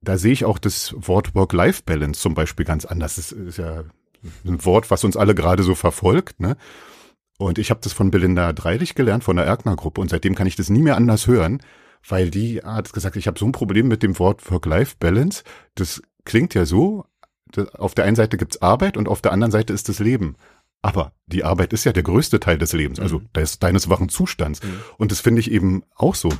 da sehe ich auch das Wort Work-Life-Balance zum Beispiel ganz anders. Das ist ja ein Wort, was uns alle gerade so verfolgt. Ne? Und ich habe das von Belinda Dreilich gelernt, von der Erkner-Gruppe. Und seitdem kann ich das nie mehr anders hören, weil die hat gesagt, ich habe so ein Problem mit dem Wort Work-Life-Balance. Das klingt ja so, auf der einen Seite gibt's Arbeit und auf der anderen Seite ist das Leben. Aber die Arbeit ist ja der größte Teil des Lebens, also mhm. des, deines wachen Zustands. Mhm. Und das finde ich eben auch so.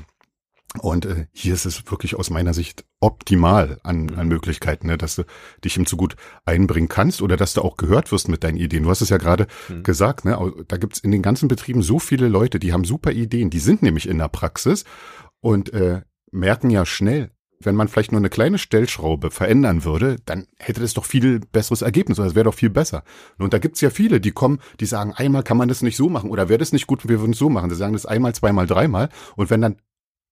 Und äh, hier ist es wirklich aus meiner Sicht optimal an, an Möglichkeiten, ne, dass du dich ihm zu gut einbringen kannst oder dass du auch gehört wirst mit deinen Ideen. Du hast es ja gerade mhm. gesagt, ne, da gibt's in den ganzen Betrieben so viele Leute, die haben super Ideen, die sind nämlich in der Praxis und äh, merken ja schnell, wenn man vielleicht nur eine kleine Stellschraube verändern würde, dann hätte das doch viel besseres Ergebnis oder es wäre doch viel besser. Und da gibt's ja viele, die kommen, die sagen, einmal kann man das nicht so machen oder wäre das nicht gut, wir würden es so machen. Die sagen das einmal, zweimal, dreimal. Und wenn dann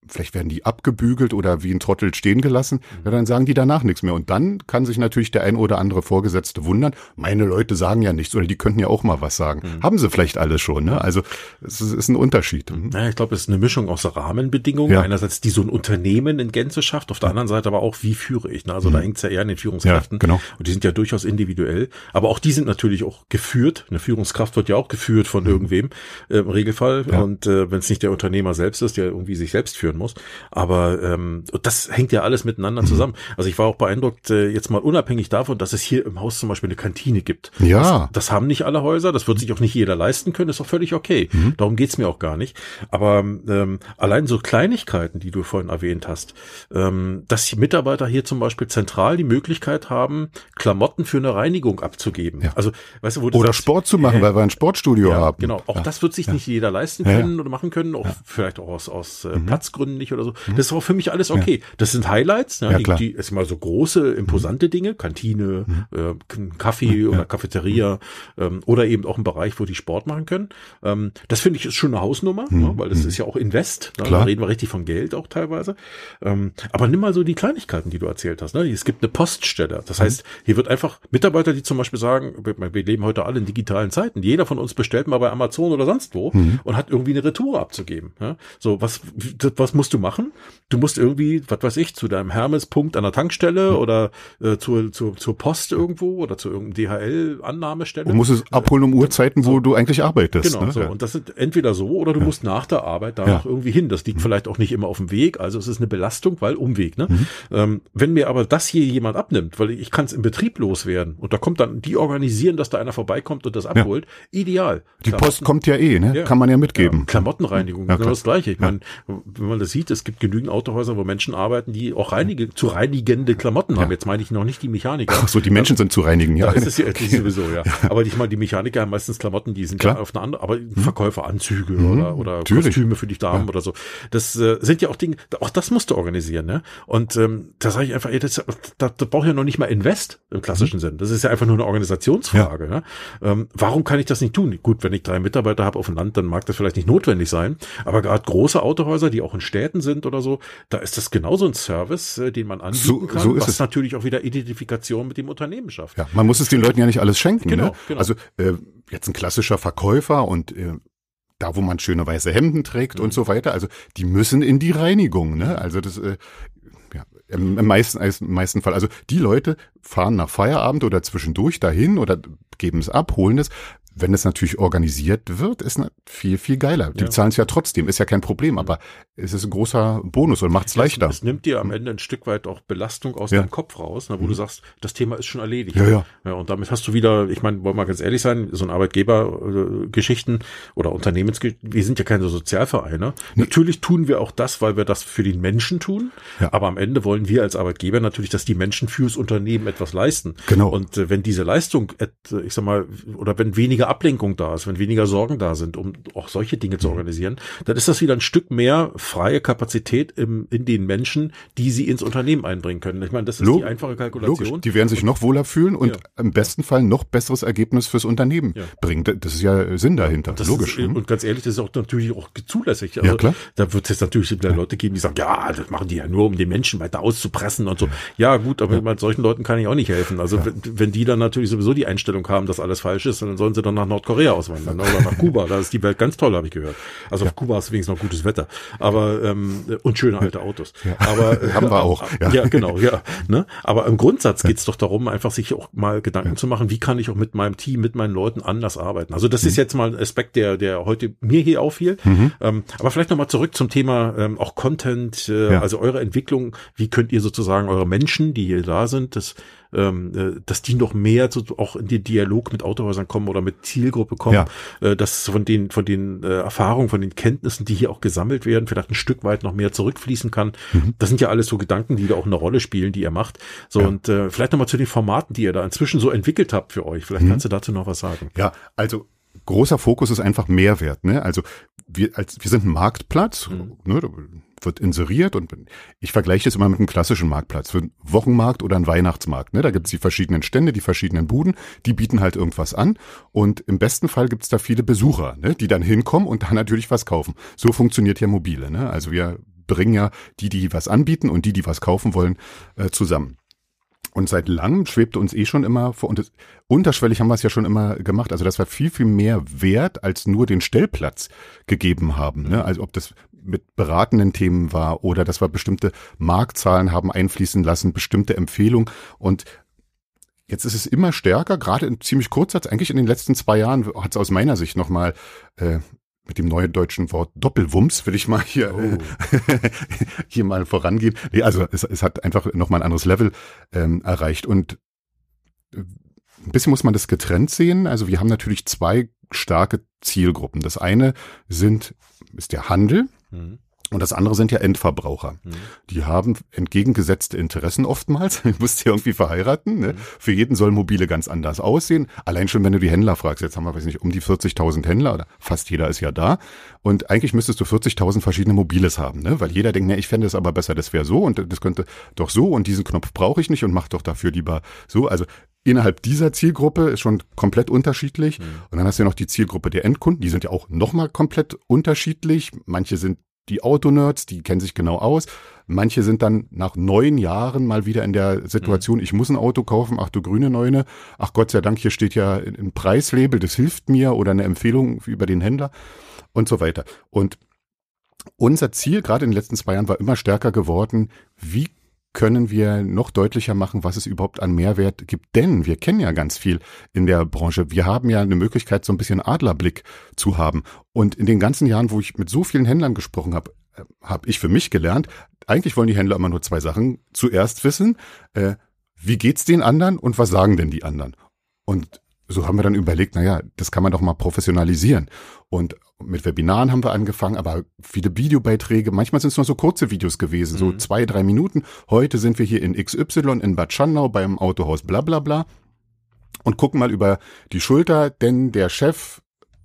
vielleicht werden die abgebügelt oder wie ein Trottel stehen gelassen, mhm. ja, dann sagen die danach nichts mehr. Und dann kann sich natürlich der ein oder andere Vorgesetzte wundern, meine Leute sagen ja nichts oder die könnten ja auch mal was sagen. Mhm. Haben sie vielleicht alles schon, ne? Also es ist, ein Unterschied. Mhm. Naja, ich glaube, es ist eine Mischung aus Rahmenbedingungen. Ja. Einerseits, die so ein Unternehmen in Gänze schafft, auf der anderen Seite aber auch, wie führe ich? Ne? Also mhm. da hängt es ja eher an den Führungskräften. Ja, genau. Und die sind ja durchaus individuell. Aber auch die sind natürlich auch geführt. Eine Führungskraft wird ja auch geführt von mhm. irgendwem äh, im Regelfall. Ja. Und äh, wenn es nicht der Unternehmer selbst ist, der irgendwie sich selbst führen muss. Aber ähm, das hängt ja alles miteinander mhm. zusammen. Also ich war auch beeindruckt, äh, jetzt mal unabhängig davon, dass es hier im Haus zum Beispiel eine Kantine gibt. Ja. Das, das haben nicht alle Häuser, das wird sich auch nicht jeder leisten können, ist auch völlig okay. Mhm. Darum geht's mir auch gar nicht. Aber ähm, allein so Kleinigkeiten, die du vorhin erwähnt hast, ähm, dass die Mitarbeiter hier zum Beispiel zentral die Möglichkeit haben, Klamotten für eine Reinigung abzugeben. Ja. Also, weißt du, wo Oder Sport zu machen, äh, weil wir ein Sportstudio ja, haben. Genau, auch ja. das wird sich nicht jeder leisten können oder machen können, auch vielleicht auch aus, aus äh, mhm. Platzgründen nicht oder so. Mhm. Das ist auch für mich alles okay. Ja. Das sind Highlights, ne? ja, die, klar. die ist mal so große, imposante Dinge, Kantine, mhm. äh, Kaffee oder Cafeteria ähm, oder eben auch ein Bereich, wo die Sport machen können. Ähm, das finde ich ist schon eine Hausnummer, mhm. ne? weil das mhm. ist ja auch Invest. Ne? Da reden wir richtig von Geld auch teilweise. Ähm, aber nimm mal so die Kleinigkeiten, die du erzählt hast. Ne? Es gibt eine Poststelle. Das mhm. heißt, hier wird einfach Mitarbeiter, die zum Beispiel sagen, wir, leben heute alle in digitalen Zeiten. Jeder von uns bestellt mal bei Amazon oder sonst wo mhm. und hat irgendwie eine Retour abzugeben. Ja? So, was, was musst du machen? Du musst irgendwie, was weiß ich, zu deinem Hermes-Punkt an der Tankstelle mhm. oder äh, zur, zur, zur Post irgendwo oder zu irgendeinem DHL-Annahmestelle. Du musst es abholen um Uhrzeiten, wo so. du eigentlich arbeitest. Genau, ne? so. Und das sind entweder so oder du ja. musst nach der Arbeit da ja. noch irgendwie hin. Das liegt mhm. vielleicht auch nicht immer auf dem Weg, also es ist eine Belastung, weil Umweg. Ne? Mhm. Ähm, wenn mir aber das hier jemand abnimmt, weil ich kann es im Betrieb loswerden und da kommt dann, die organisieren, dass da einer vorbeikommt und das abholt, ja. ideal. Die Klamotten, Post kommt ja eh, ne? Kann man ja mitgeben. Klamottenreinigung, genau das gleiche. Ich meine, wenn man das sieht, es gibt genügend Autohäuser, wo Menschen arbeiten, die auch reinige, zu reinigende Klamotten haben. Jetzt meine ich noch nicht die Mechaniker. Ach so, die Menschen sind zu reinigen, ja. Da ist es ja sowieso, ja. Aber ich meine, die Mechaniker haben meistens Klamotten, die sind Klar. auf eine andere, aber mhm. Verkäuferanzüge mhm. oder, oder Natürlich. Kostüme für die Damen oder so. Das äh, sind ja auch Dinge, auch das musst du organisieren, ne? Und ähm, da sage ich einfach, ey, das, da, da braucht ja noch nicht mal Invest im klassischen mhm. Sinn. Das ist ja einfach nur eine Organisationsfrage. Ja. Ne? Ähm, warum kann ich das nicht tun? Gut, wenn ich drei Mitarbeiter habe auf dem Land, dann mag das vielleicht nicht notwendig sein. Aber gerade große Autohäuser, die auch in Städten sind oder so, da ist das genauso ein Service, äh, den man anbieten so, kann, so was es. natürlich auch wieder Identifikation mit dem Unternehmen schafft. Ja, man muss es den Leuten ja nicht alles schenken. Genau, ne? genau. Also äh, jetzt ein klassischer Verkäufer und äh, da, wo man schöne weiße Hemden trägt mhm. und so weiter, also die müssen in die Reinigung. Ne? Also das äh, ja, im, im meisten, im meisten Fall. Also die Leute fahren nach Feierabend oder zwischendurch dahin oder geben es ab, holen es. Wenn es natürlich organisiert wird, ist viel, viel geiler. Die ja. zahlen es ja trotzdem, ist ja kein Problem, aber es ist ein großer Bonus und macht es leichter. Es nimmt dir am Ende ein Stück weit auch Belastung aus ja. deinem Kopf raus, ne, wo mhm. du sagst, das Thema ist schon erledigt. Ja, ja. ja und damit hast du wieder, ich meine, wollen wir ganz ehrlich sein, so ein Arbeitgebergeschichten oder Unternehmensgeschichten, wir sind ja keine Sozialvereine. Nee. Natürlich tun wir auch das, weil wir das für den Menschen tun, ja. aber am Ende wollen wir als Arbeitgeber natürlich, dass die Menschen fürs Unternehmen etwas leisten. Genau. Und äh, wenn diese Leistung, ich sag mal, oder wenn weniger Ablenkung da ist, wenn weniger Sorgen da sind, um auch solche Dinge zu mhm. organisieren, dann ist das wieder ein Stück mehr freie Kapazität im, in den Menschen, die sie ins Unternehmen einbringen können. Ich meine, das ist Log die einfache Kalkulation. Logisch. Die werden sich noch wohler fühlen und ja. im besten Fall noch besseres Ergebnis fürs Unternehmen ja. bringen. Das ist ja Sinn dahinter. Das Logisch. Ist, und ganz ehrlich, das ist auch natürlich auch zulässig. Also, ja, klar. Da wird es natürlich wieder Leute geben, die sagen, ja, das machen die ja nur, um den Menschen weiter auszupressen und so. Ja, gut, aber mit solchen Leuten kann ich auch nicht helfen. Also wenn, wenn die dann natürlich sowieso die Einstellung haben, dass alles falsch ist, dann sollen sie dann nach Nordkorea auswandern ne? oder nach Kuba. Da ist die Welt ganz toll, habe ich gehört. Also auf Kuba ist wenigstens noch gutes Wetter. Aber ähm, und schöne alte Autos. Ja. Aber haben wir auch. Ja, ja genau, ja. Ne? Aber im Grundsatz geht es doch darum, einfach sich auch mal Gedanken zu machen, wie kann ich auch mit meinem Team, mit meinen Leuten anders arbeiten. Also das mhm. ist jetzt mal ein Aspekt, der, der heute mir hier auffiel. Mhm. Ähm, aber vielleicht nochmal zurück zum Thema ähm, auch Content, äh, also eure Entwicklung. Wie könnt ihr sozusagen eure Menschen, die hier da sind, das ähm, äh, dass die noch mehr so auch in den Dialog mit Autohäusern kommen oder mit Zielgruppe kommen, ja. äh, dass von den von den äh, Erfahrungen, von den Kenntnissen, die hier auch gesammelt werden, vielleicht ein Stück weit noch mehr zurückfließen kann. Mhm. Das sind ja alles so Gedanken, die da auch eine Rolle spielen, die ihr macht. So ja. und äh, vielleicht nochmal zu den Formaten, die ihr da inzwischen so entwickelt habt für euch. Vielleicht mhm. kannst du dazu noch was sagen. Ja, also großer Fokus ist einfach Mehrwert. Ne? Also wir als wir sind ein Marktplatz, mhm. ne, wird inseriert und ich vergleiche das immer mit einem klassischen Marktplatz, für einen Wochenmarkt oder einen Weihnachtsmarkt. Ne? Da gibt's die verschiedenen Stände, die verschiedenen Buden, die bieten halt irgendwas an und im besten Fall gibt's da viele Besucher, ne? die dann hinkommen und dann natürlich was kaufen. So funktioniert ja mobile. Ne? Also wir bringen ja die, die was anbieten und die, die was kaufen wollen, äh, zusammen. Und seit langem schwebte uns eh schon immer vor, und das, unterschwellig haben wir es ja schon immer gemacht, also dass wir viel, viel mehr Wert als nur den Stellplatz gegeben haben. Ne? Also ob das mit beratenden Themen war oder dass wir bestimmte Marktzahlen haben einfließen lassen, bestimmte Empfehlungen und Jetzt ist es immer stärker, gerade in ziemlich kurzer Zeit, eigentlich in den letzten zwei Jahren hat es aus meiner Sicht nochmal äh, mit dem neuen deutschen Wort Doppelwumms will ich mal hier, oh. hier mal vorangehen. Nee, also es, es hat einfach nochmal ein anderes Level ähm, erreicht. Und äh, ein bisschen muss man das getrennt sehen. Also wir haben natürlich zwei starke Zielgruppen. Das eine sind, ist der Handel. Mhm. Und das andere sind ja Endverbraucher. Mhm. Die haben entgegengesetzte Interessen oftmals. Du musst ja irgendwie verheiraten. Ne? Mhm. Für jeden soll Mobile ganz anders aussehen. Allein schon, wenn du die Händler fragst. Jetzt haben wir, weiß nicht, um die 40.000 Händler oder fast jeder ist ja da. Und eigentlich müsstest du 40.000 verschiedene Mobiles haben, ne? weil jeder denkt, ne, ich fände es aber besser, das wäre so und das könnte doch so und diesen Knopf brauche ich nicht und mach doch dafür lieber so. Also innerhalb dieser Zielgruppe ist schon komplett unterschiedlich. Mhm. Und dann hast du ja noch die Zielgruppe der Endkunden, die sind ja auch nochmal komplett unterschiedlich. Manche sind die Autonerds, die kennen sich genau aus. Manche sind dann nach neun Jahren mal wieder in der Situation, mhm. ich muss ein Auto kaufen, ach du grüne Neune, ach Gott sei Dank, hier steht ja ein Preislabel, das hilft mir oder eine Empfehlung über den Händler und so weiter. Und unser Ziel gerade in den letzten zwei Jahren war immer stärker geworden, wie können wir noch deutlicher machen, was es überhaupt an Mehrwert gibt. Denn wir kennen ja ganz viel in der Branche. Wir haben ja eine Möglichkeit, so ein bisschen Adlerblick zu haben. Und in den ganzen Jahren, wo ich mit so vielen Händlern gesprochen habe, äh, habe ich für mich gelernt, eigentlich wollen die Händler immer nur zwei Sachen zuerst wissen. Äh, wie geht's den anderen und was sagen denn die anderen? Und so haben wir dann überlegt, naja, das kann man doch mal professionalisieren. Und mit Webinaren haben wir angefangen, aber viele Videobeiträge, manchmal sind es nur so kurze Videos gewesen, so mhm. zwei, drei Minuten. Heute sind wir hier in XY in Bad Schandau beim Autohaus bla bla bla und gucken mal über die Schulter, denn der Chef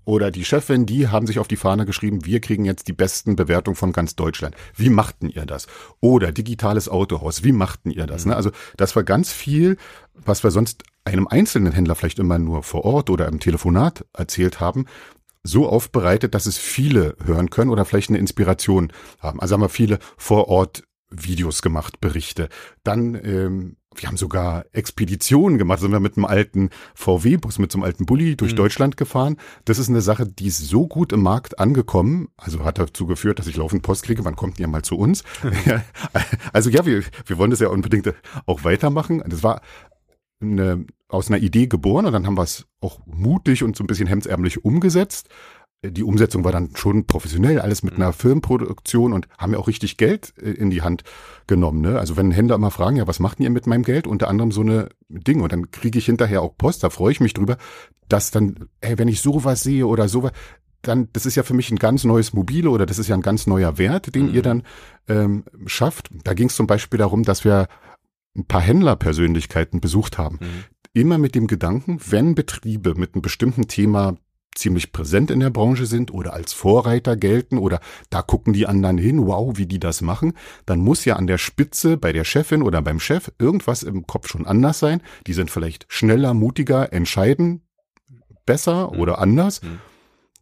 oder die Chefin, die haben sich auf die Fahne geschrieben, wir kriegen jetzt die besten Bewertungen von ganz Deutschland. Wie machten ihr das? Oder digitales Autohaus, wie machten ihr das? Mhm. Ne? Also das war ganz viel, was wir sonst einem einzelnen Händler vielleicht immer nur vor Ort oder im Telefonat erzählt haben, so aufbereitet, dass es viele hören können oder vielleicht eine Inspiration haben. Also haben wir viele vor Ort Videos gemacht, Berichte. Dann, ähm, wir haben sogar Expeditionen gemacht, sind wir mit einem alten VW-Bus, mit so einem alten Bulli durch mhm. Deutschland gefahren. Das ist eine Sache, die ist so gut im Markt angekommen, also hat dazu geführt, dass ich laufend Post kriege, wann kommt ihr mal zu uns? also ja, wir, wir wollen das ja unbedingt auch weitermachen. Das war eine, aus einer Idee geboren und dann haben wir es auch mutig und so ein bisschen hemdsärmlich umgesetzt. Die Umsetzung war dann schon professionell, alles mit mhm. einer Filmproduktion und haben ja auch richtig Geld äh, in die Hand genommen. Ne? Also wenn Händler immer fragen, ja, was macht ihr mit meinem Geld? Unter anderem so eine Ding. Und dann kriege ich hinterher auch Post, da freue ich mich drüber, dass dann, hey, wenn ich sowas sehe oder sowas, dann, das ist ja für mich ein ganz neues Mobile oder das ist ja ein ganz neuer Wert, den mhm. ihr dann ähm, schafft. Da ging es zum Beispiel darum, dass wir ein paar Händlerpersönlichkeiten besucht haben. Mhm. Immer mit dem Gedanken, wenn Betriebe mit einem bestimmten Thema ziemlich präsent in der Branche sind oder als Vorreiter gelten oder da gucken die anderen hin, wow, wie die das machen, dann muss ja an der Spitze bei der Chefin oder beim Chef irgendwas im Kopf schon anders sein. Die sind vielleicht schneller, mutiger, entscheiden besser mhm. oder anders, mhm.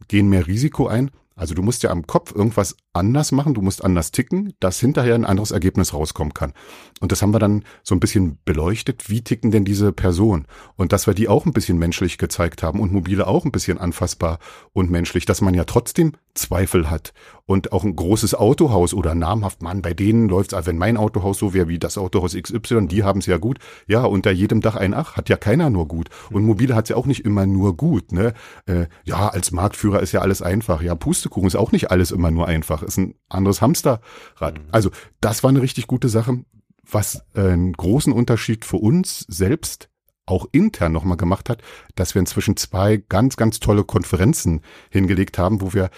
gehen mehr Risiko ein also du musst ja am Kopf irgendwas anders machen, du musst anders ticken, dass hinterher ein anderes Ergebnis rauskommen kann. Und das haben wir dann so ein bisschen beleuchtet, wie ticken denn diese Personen? Und dass wir die auch ein bisschen menschlich gezeigt haben und mobile auch ein bisschen anfassbar und menschlich, dass man ja trotzdem Zweifel hat. Und auch ein großes Autohaus oder namhaft, Mann, bei denen läuft's, wenn mein Autohaus so wäre wie das Autohaus XY, die haben's ja gut. Ja, unter jedem Dach ein Ach, hat ja keiner nur gut. Und mobile hat's ja auch nicht immer nur gut. Ne? Äh, ja, als Marktführer ist ja alles einfach. Ja, Pustekuchen ist auch nicht alles immer nur einfach. Ist ein anderes Hamsterrad. Mhm. Also das war eine richtig gute Sache. Was äh, einen großen Unterschied für uns selbst auch intern nochmal gemacht hat, dass wir inzwischen zwei ganz, ganz tolle Konferenzen hingelegt haben, wo wir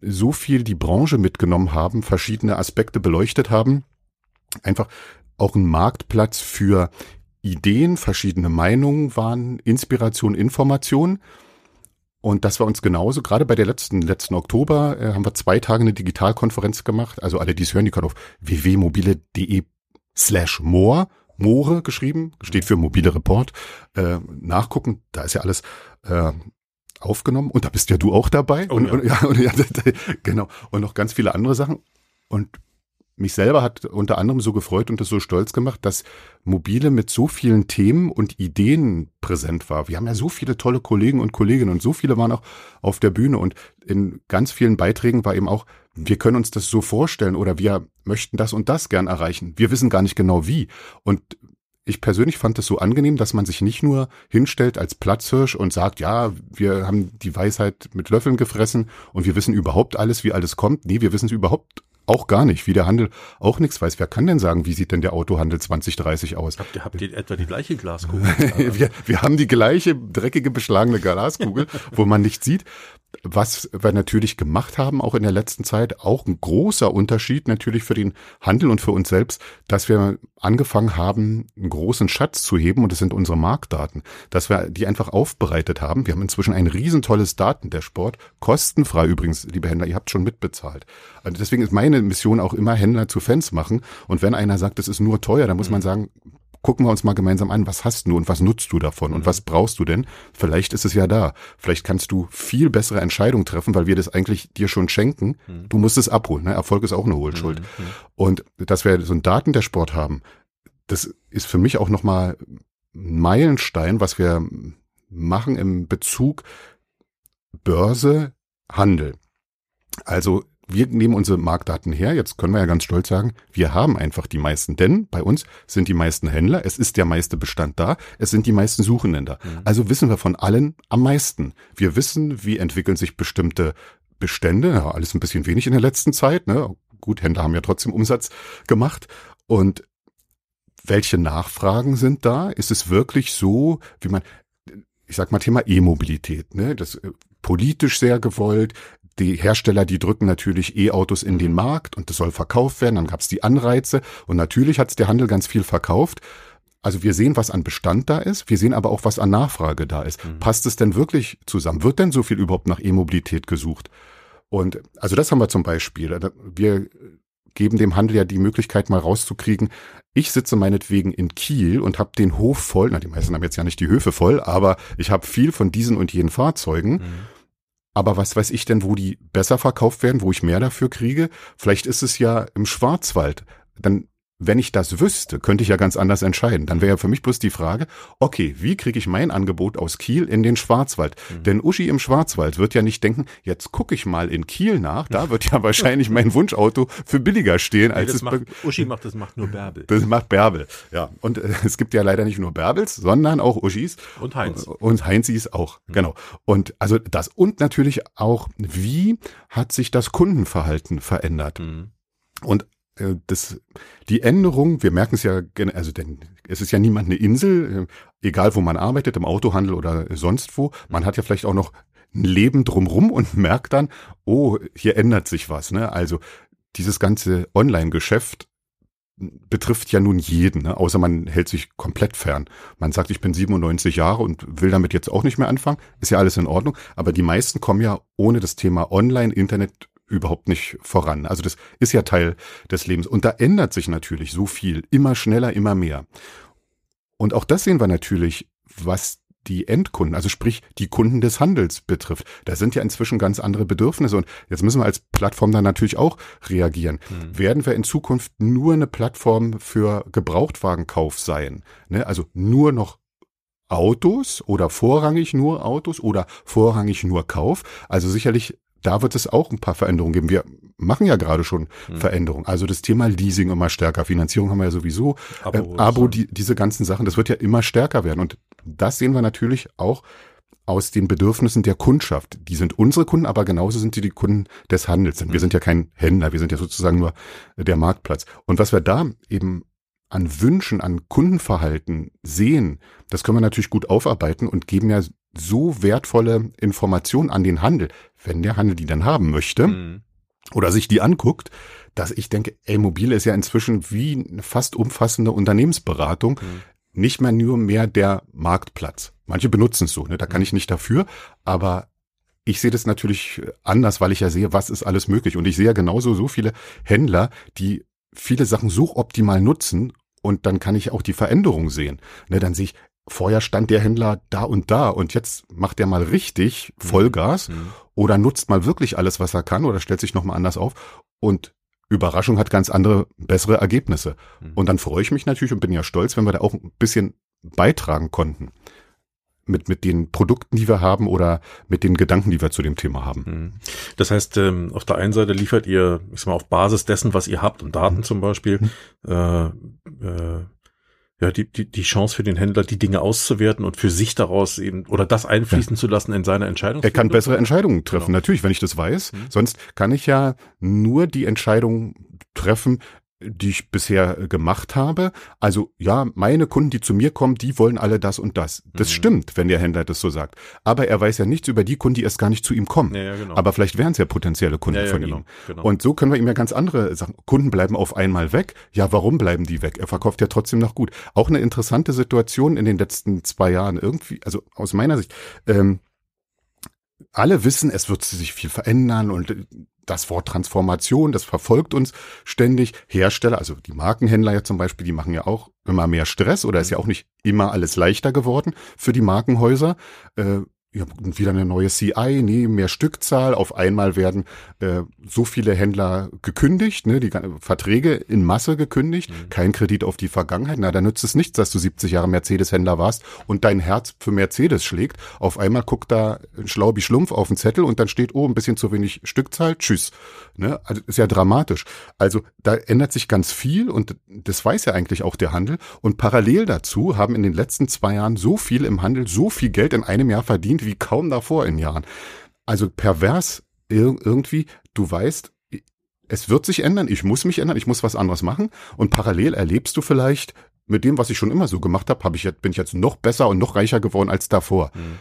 so viel die Branche mitgenommen haben, verschiedene Aspekte beleuchtet haben, einfach auch ein Marktplatz für Ideen, verschiedene Meinungen waren, Inspiration, Information Und das war uns genauso. Gerade bei der letzten, letzten Oktober äh, haben wir zwei Tage eine Digitalkonferenz gemacht. Also alle, die es hören, die können auf www.mobile.de slash more, more geschrieben, steht für mobile Report, äh, nachgucken. Da ist ja alles äh, aufgenommen. Und da bist ja du auch dabei. Oh, und, ja. und, ja, und, ja, genau. Und noch ganz viele andere Sachen. Und mich selber hat unter anderem so gefreut und das so stolz gemacht, dass Mobile mit so vielen Themen und Ideen präsent war. Wir haben ja so viele tolle Kollegen und Kolleginnen und so viele waren auch auf der Bühne und in ganz vielen Beiträgen war eben auch, wir können uns das so vorstellen oder wir möchten das und das gern erreichen. Wir wissen gar nicht genau wie. Und ich persönlich fand es so angenehm, dass man sich nicht nur hinstellt als Platzhirsch und sagt, ja, wir haben die Weisheit mit Löffeln gefressen und wir wissen überhaupt alles, wie alles kommt. Nee, wir wissen es überhaupt auch gar nicht, wie der Handel auch nichts weiß. Wer kann denn sagen, wie sieht denn der Autohandel 2030 aus? Habt ihr, habt ihr etwa die gleiche Glaskugel? wir, wir haben die gleiche dreckige, beschlagene Glaskugel, wo man nichts sieht. Was wir natürlich gemacht haben, auch in der letzten Zeit, auch ein großer Unterschied natürlich für den Handel und für uns selbst, dass wir angefangen haben, einen großen Schatz zu heben und das sind unsere Marktdaten, dass wir die einfach aufbereitet haben. Wir haben inzwischen ein riesentolles Datendashboard, kostenfrei übrigens, liebe Händler, ihr habt schon mitbezahlt. Also deswegen ist meine Mission auch immer Händler zu Fans machen und wenn einer sagt, das ist nur teuer, dann muss man sagen, gucken wir uns mal gemeinsam an, was hast du und was nutzt du davon und was brauchst du denn? Vielleicht ist es ja da. Vielleicht kannst du viel bessere Entscheidungen treffen, weil wir das eigentlich dir schon schenken. Du musst es abholen. Ne? Erfolg ist auch eine Hohlschuld. Und dass wir so ein Daten der Sport haben, das ist für mich auch nochmal ein Meilenstein, was wir machen im Bezug Börse, Handel. Also wir nehmen unsere Marktdaten her. Jetzt können wir ja ganz stolz sagen, wir haben einfach die meisten, denn bei uns sind die meisten Händler, es ist der meiste Bestand da, es sind die meisten Suchenden da. Also wissen wir von allen am meisten. Wir wissen, wie entwickeln sich bestimmte Bestände, ja, alles ein bisschen wenig in der letzten Zeit, ne? Gut, Händler haben ja trotzdem Umsatz gemacht und welche Nachfragen sind da? Ist es wirklich so, wie man, ich sag mal Thema E-Mobilität, ne? Das äh, politisch sehr gewollt. Die Hersteller, die drücken natürlich E-Autos in den Markt und das soll verkauft werden. Dann gab es die Anreize und natürlich hat es der Handel ganz viel verkauft. Also wir sehen, was an Bestand da ist, wir sehen aber auch, was an Nachfrage da ist. Passt es denn wirklich zusammen? Wird denn so viel überhaupt nach E-Mobilität gesucht? Und also das haben wir zum Beispiel. Wir geben dem Handel ja die Möglichkeit, mal rauszukriegen. Ich sitze meinetwegen in Kiel und habe den Hof voll. Na, die meisten haben jetzt ja nicht die Höfe voll, aber ich habe viel von diesen und jenen Fahrzeugen. Aber was weiß ich denn, wo die besser verkauft werden, wo ich mehr dafür kriege? Vielleicht ist es ja im Schwarzwald. Dann, wenn ich das wüsste, könnte ich ja ganz anders entscheiden. Dann wäre ja für mich bloß die Frage, okay, wie kriege ich mein Angebot aus Kiel in den Schwarzwald? Denn Uschi im Schwarzwald wird ja nicht denken, jetzt gucke ich mal in Kiel nach, da wird ja wahrscheinlich mein Wunschauto für billiger stehen, Nee, als das es macht, Uschi macht, das macht nur Bärbel. das macht Bärbel. Ja, und äh, es gibt ja leider nicht nur Bärbels, sondern auch Uschis. Und Heinz. Und Heinzis auch, genau. Und also das und natürlich auch, wie hat sich das Kundenverhalten verändert? Mhm. Und das, die Änderung, wir merken es ja, also denn es ist ja niemand eine Insel, äh, egal wo man arbeitet, im Autohandel oder sonst wo. Man hat ja vielleicht auch noch ein Leben drumrum und merkt dann, oh, hier ändert sich was. Ne? Also dieses ganze Online-Geschäft betrifft ja nun jeden, ne? außer man hält sich komplett fern. Man sagt, ich bin 97 Jahre und will damit jetzt auch nicht mehr anfangen. Ist ja alles in Ordnung. Aber die meisten kommen ja ohne das Thema Online, Internet überhaupt nicht voran. Also das ist ja Teil des Lebens. Und da ändert sich natürlich so viel, immer schneller, immer mehr. Und auch das sehen wir natürlich, was die Endkunden, also sprich die Kunden des Handels betrifft. Da sind ja inzwischen ganz andere Bedürfnisse und jetzt müssen wir als Plattform da natürlich auch reagieren. Werden wir in Zukunft nur eine Plattform für Gebrauchtwagenkauf sein? Ne? Also nur noch Autos oder vorrangig nur Autos oder vorrangig nur Kauf? Also sicherlich da wird es auch ein paar Veränderungen geben. Wir machen ja gerade schon Veränderungen. Also das Thema Leasing immer stärker, Finanzierung haben wir ja sowieso, Abo, äh, Abo die, diese ganzen Sachen, das wird ja immer stärker werden. Und das sehen wir natürlich auch aus den Bedürfnissen der Kundschaft. Die sind unsere Kunden, aber genauso sind sie die Kunden des Handels. Denn wir sind ja kein Händler, wir sind ja sozusagen nur der Marktplatz. Und was wir da eben an Wünschen, an Kundenverhalten sehen, das können wir natürlich gut aufarbeiten und geben ja so wertvolle Informationen an den Handel, wenn der Handel die dann haben möchte Mhm. oder sich die anguckt, dass ich denke, ey, Mobile ist ja inzwischen wie eine fast umfassende Unternehmensberatung, nicht mehr nur mehr der Marktplatz. Manche benutzen es so, ne? da kann ich nicht dafür, aber ich sehe das natürlich anders, weil ich ja sehe, was ist alles möglich. Und ich sehe ja genauso so viele Händler, die viele Sachen so optimal nutzen und dann kann ich auch die Veränderung sehen. Ne, dann sehe ich, vorher stand der Händler da und da und jetzt macht er mal richtig mhm. Vollgas mhm. oder nutzt mal wirklich alles, was er kann oder stellt sich nochmal anders auf und Überraschung hat ganz andere, bessere Ergebnisse. Mhm. Und dann freue ich mich natürlich und bin ja stolz, wenn wir da auch ein bisschen beitragen konnten mit, mit den Produkten, die wir haben oder mit den Gedanken, die wir zu dem Thema haben. Mhm. Das heißt, ähm, auf der einen Seite liefert ihr, ich sag mal, auf Basis dessen, was ihr habt und Daten mhm. zum Beispiel, mhm. äh, äh, ja, die, die, die Chance für den Händler, die Dinge auszuwerten und für sich daraus eben oder das einfließen ja. zu lassen in seine Entscheidung. Er kann bessere Entscheidungen treffen, genau. natürlich, wenn ich das weiß. Mhm. Sonst kann ich ja nur die Entscheidung treffen, die ich bisher äh, gemacht habe. Also ja, meine Kunden, die zu mir kommen, die wollen alle das und das. Das mhm. stimmt, wenn der Händler das so sagt. Aber er weiß ja nichts über die Kunden, die erst gar nicht zu ihm kommen. Ja, ja, genau. Aber vielleicht wären es ja potenzielle Kunden ja, von genau, ihm. Genau. Und so können wir ihm ja ganz andere Sachen. Kunden bleiben auf einmal weg. Ja, warum bleiben die weg? Er verkauft ja trotzdem noch gut. Auch eine interessante Situation in den letzten zwei Jahren irgendwie, also aus meiner Sicht. Ähm, alle wissen, es wird sich viel verändern und das Wort Transformation, das verfolgt uns ständig. Hersteller, also die Markenhändler ja zum Beispiel, die machen ja auch immer mehr Stress oder ist ja auch nicht immer alles leichter geworden für die Markenhäuser. Äh, ja, wieder eine neue CI, nee, mehr Stückzahl. Auf einmal werden äh, so viele Händler gekündigt, ne, die Verträge in Masse gekündigt, mhm. kein Kredit auf die Vergangenheit. Na, da nützt es nichts, dass du 70 Jahre Mercedes-Händler warst und dein Herz für Mercedes schlägt. Auf einmal guckt da ein Schlaubi Schlumpf auf den Zettel und dann steht, oh, ein bisschen zu wenig Stückzahl, tschüss. Ne? Also ist ja dramatisch. Also da ändert sich ganz viel und das weiß ja eigentlich auch der Handel. Und parallel dazu haben in den letzten zwei Jahren so viel im Handel, so viel Geld in einem Jahr verdient, wie kaum davor in Jahren. Also pervers irgendwie, du weißt, es wird sich ändern, ich muss mich ändern, ich muss was anderes machen und parallel erlebst du vielleicht mit dem, was ich schon immer so gemacht habe, hab ich jetzt, bin ich jetzt noch besser und noch reicher geworden als davor. Mhm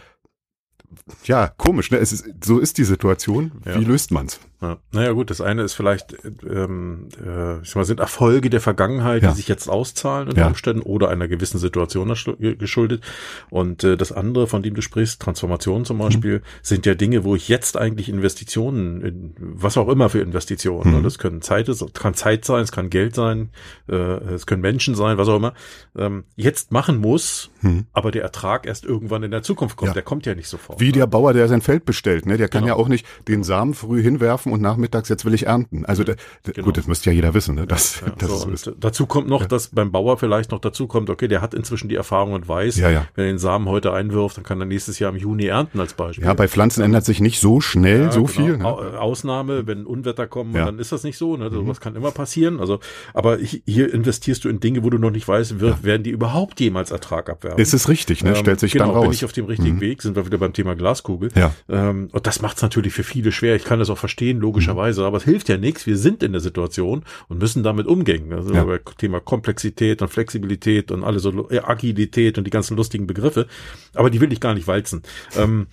ja, komisch, ne? Ist, so ist die Situation. Wie ja. löst man's? Ja. Naja, gut, das eine ist vielleicht, ähm, äh, ich sag mal, sind Erfolge der Vergangenheit, ja. die sich jetzt auszahlen unter ja. Umständen oder einer gewissen Situation geschuldet. Und äh, das andere, von dem du sprichst, Transformation zum Beispiel, mhm. sind ja Dinge, wo ich jetzt eigentlich Investitionen, in, was auch immer für Investitionen, ne? mhm. ne? das können Zeit, kann Zeit sein, es kann Geld sein, äh, es können Menschen sein, was auch immer, ähm, jetzt machen muss, mhm. aber der Ertrag erst irgendwann in der Zukunft kommt. Der kommt ja nicht sofort. Wie der Bauer, der sein Feld bestellt, ne? Der kann genau. ja auch nicht den Samen früh hinwerfen und nachmittags jetzt will ich ernten. Also der, genau. gut, das müsste ja jeder wissen, ne? Das, ja, das so, ist, dazu kommt noch, ja. dass beim Bauer vielleicht noch dazu kommt, okay, der hat inzwischen die Erfahrung und weiß, ja, ja. wenn er den Samen heute einwirft, dann kann er nächstes Jahr im Juni ernten als Beispiel. Ja, bei Pflanzen ändert sich nicht so schnell so genau. viel. Ne? Ausnahme, wenn Unwetter kommen, dann ist das nicht so. Ne? Also, mhm. kann immer passieren. Also, aber hier investierst du in Dinge, wo du noch nicht weißt, wird, werden die überhaupt jemals Ertrag abwerfen. Ist es richtig, ne? Ähm, Stellt sich genau, dann raus. Bin ich auf dem richtigen mhm. Weg? Sind wir wieder beim Thema Glaskugel? Ja. Ähm, und das macht es natürlich für viele schwer. Ich kann das auch verstehen, logischerweise, mhm. aber es hilft ja nichts. Wir sind in der Situation und müssen damit umgehen. Also ja. Thema Komplexität und Flexibilität und alle so äh, Agilität und die ganzen lustigen Begriffe. Aber die will ich gar nicht walzen. Ähm,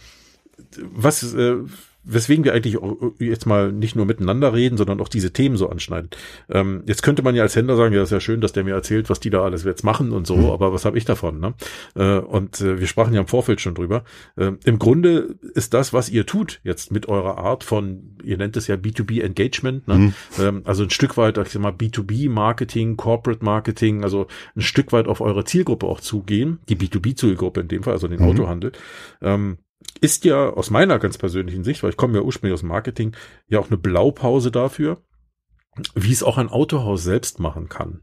was äh, weswegen wir eigentlich jetzt mal nicht nur miteinander reden, sondern auch diese Themen so anschneiden. Ähm, jetzt könnte man ja als Händler sagen, ja, ist ja schön, dass der mir erzählt, was die da alles jetzt machen und so, mhm. aber was habe ich davon? Ne? Äh, und äh, wir sprachen ja im Vorfeld schon drüber. Äh, Im Grunde ist das, was ihr tut, jetzt mit eurer Art von, ihr nennt es ja B2B Engagement, ne? Mhm. Ähm, also ein Stück weit, ich sag mal, B2B Marketing, Corporate Marketing, also ein Stück weit auf eure Zielgruppe auch zugehen, die B2B-Zielgruppe in dem Fall, also den mhm. Autohandel. Ähm, ist ja aus meiner ganz persönlichen Sicht, weil ich komme ja ursprünglich aus dem Marketing, ja auch eine Blaupause dafür, wie es auch ein Autohaus selbst machen kann.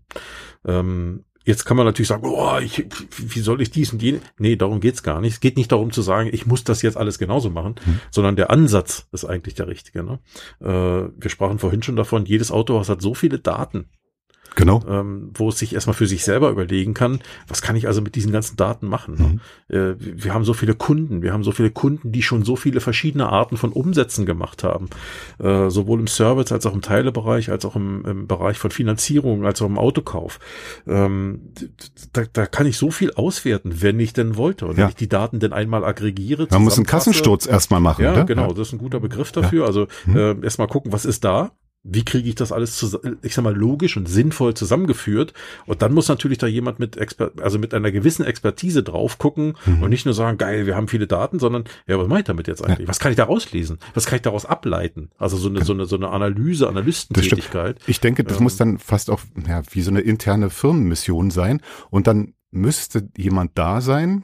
Ähm, jetzt kann man natürlich sagen, oh, ich, wie soll ich dies und jene? Nee, darum geht's gar nicht. Es geht nicht darum zu sagen, ich muss das jetzt alles genauso machen, mhm. sondern der Ansatz ist eigentlich der richtige. Ne? Äh, wir sprachen vorhin schon davon, jedes Autohaus hat so viele Daten Genau. Ähm, wo es sich erstmal für sich selber überlegen kann, was kann ich also mit diesen ganzen Daten machen? Mhm. Äh, wir haben so viele Kunden, wir haben so viele Kunden, die schon so viele verschiedene Arten von Umsätzen gemacht haben. Äh, sowohl im Service als auch im Teilebereich, als auch im, im Bereich von Finanzierung, als auch im Autokauf. Ähm, da, da kann ich so viel auswerten, wenn ich denn wollte. Und ja. wenn ich die Daten denn einmal aggregiere. Man muss einen Kassensturz erstmal machen. Ja, oder? genau, ja. das ist ein guter Begriff dafür. Ja. Also mhm. äh, erstmal gucken, was ist da? Wie kriege ich das alles, zu, ich sag mal, logisch und sinnvoll zusammengeführt? Und dann muss natürlich da jemand mit Exper also mit einer gewissen Expertise drauf gucken mhm. und nicht nur sagen, geil, wir haben viele Daten, sondern, ja, was mache ich damit jetzt eigentlich? Ja. Was kann ich da rauslesen? Was kann ich daraus ableiten? Also so eine, so eine, so eine Analyse, Analystentätigkeit. Ich denke, das ähm, muss dann fast auch, ja, wie so eine interne Firmenmission sein. Und dann müsste jemand da sein,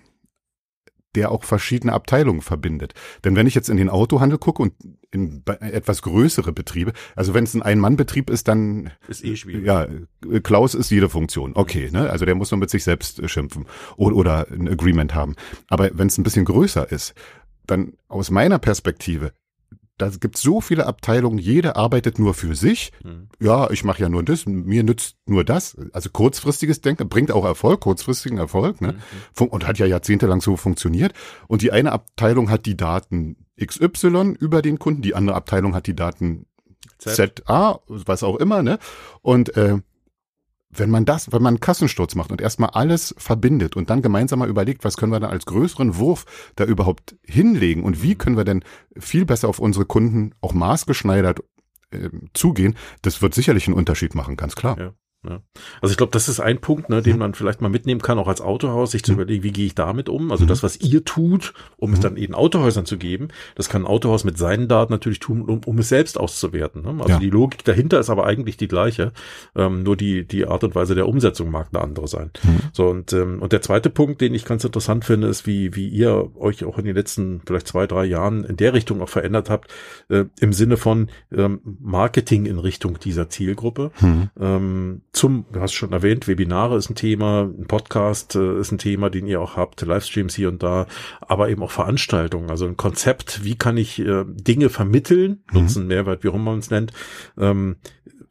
der auch verschiedene Abteilungen verbindet. Denn wenn ich jetzt in den Autohandel gucke und in etwas größere Betriebe, also wenn es ein Ein-Mann-Betrieb ist, dann ist eh schwierig. Ja, Klaus ist jede Funktion. Okay, ne? Also der muss nur mit sich selbst äh, schimpfen oder, oder ein Agreement haben. Aber wenn es ein bisschen größer ist, dann aus meiner Perspektive da gibt so viele Abteilungen, jede arbeitet nur für sich. Mhm. Ja, ich mache ja nur das, mir nützt nur das. Also kurzfristiges Denken bringt auch Erfolg, kurzfristigen Erfolg, ne? Mhm. Und hat ja jahrzehntelang so funktioniert. Und die eine Abteilung hat die Daten XY über den Kunden, die andere Abteilung hat die Daten Z. ZA, was auch immer, ne? Und äh, wenn man das, wenn man einen Kassensturz macht und erstmal alles verbindet und dann gemeinsam mal überlegt, was können wir dann als größeren Wurf da überhaupt hinlegen und wie können wir denn viel besser auf unsere Kunden auch maßgeschneidert äh, zugehen, das wird sicherlich einen Unterschied machen, ganz klar. Ja. Ja. Also ich glaube, das ist ein Punkt, ne, den mhm. man vielleicht mal mitnehmen kann, auch als Autohaus, sich zu mhm. überlegen, wie gehe ich damit um? Also mhm. das, was ihr tut, um es dann eben Autohäusern zu geben, das kann ein Autohaus mit seinen Daten natürlich tun, um, um es selbst auszuwerten. Ne? Also ja. die Logik dahinter ist aber eigentlich die gleiche, ähm, nur die, die Art und Weise der Umsetzung mag eine andere sein. Mhm. So und, ähm, und der zweite Punkt, den ich ganz interessant finde, ist, wie, wie ihr euch auch in den letzten vielleicht zwei, drei Jahren in der Richtung auch verändert habt, äh, im Sinne von ähm, Marketing in Richtung dieser Zielgruppe. Mhm. Ähm, zum, du hast schon erwähnt, Webinare ist ein Thema, ein Podcast äh, ist ein Thema, den ihr auch habt, Livestreams hier und da, aber eben auch Veranstaltungen, also ein Konzept, wie kann ich äh, Dinge vermitteln, mhm. Nutzen, Mehrwert, wie auch immer man es nennt, ähm,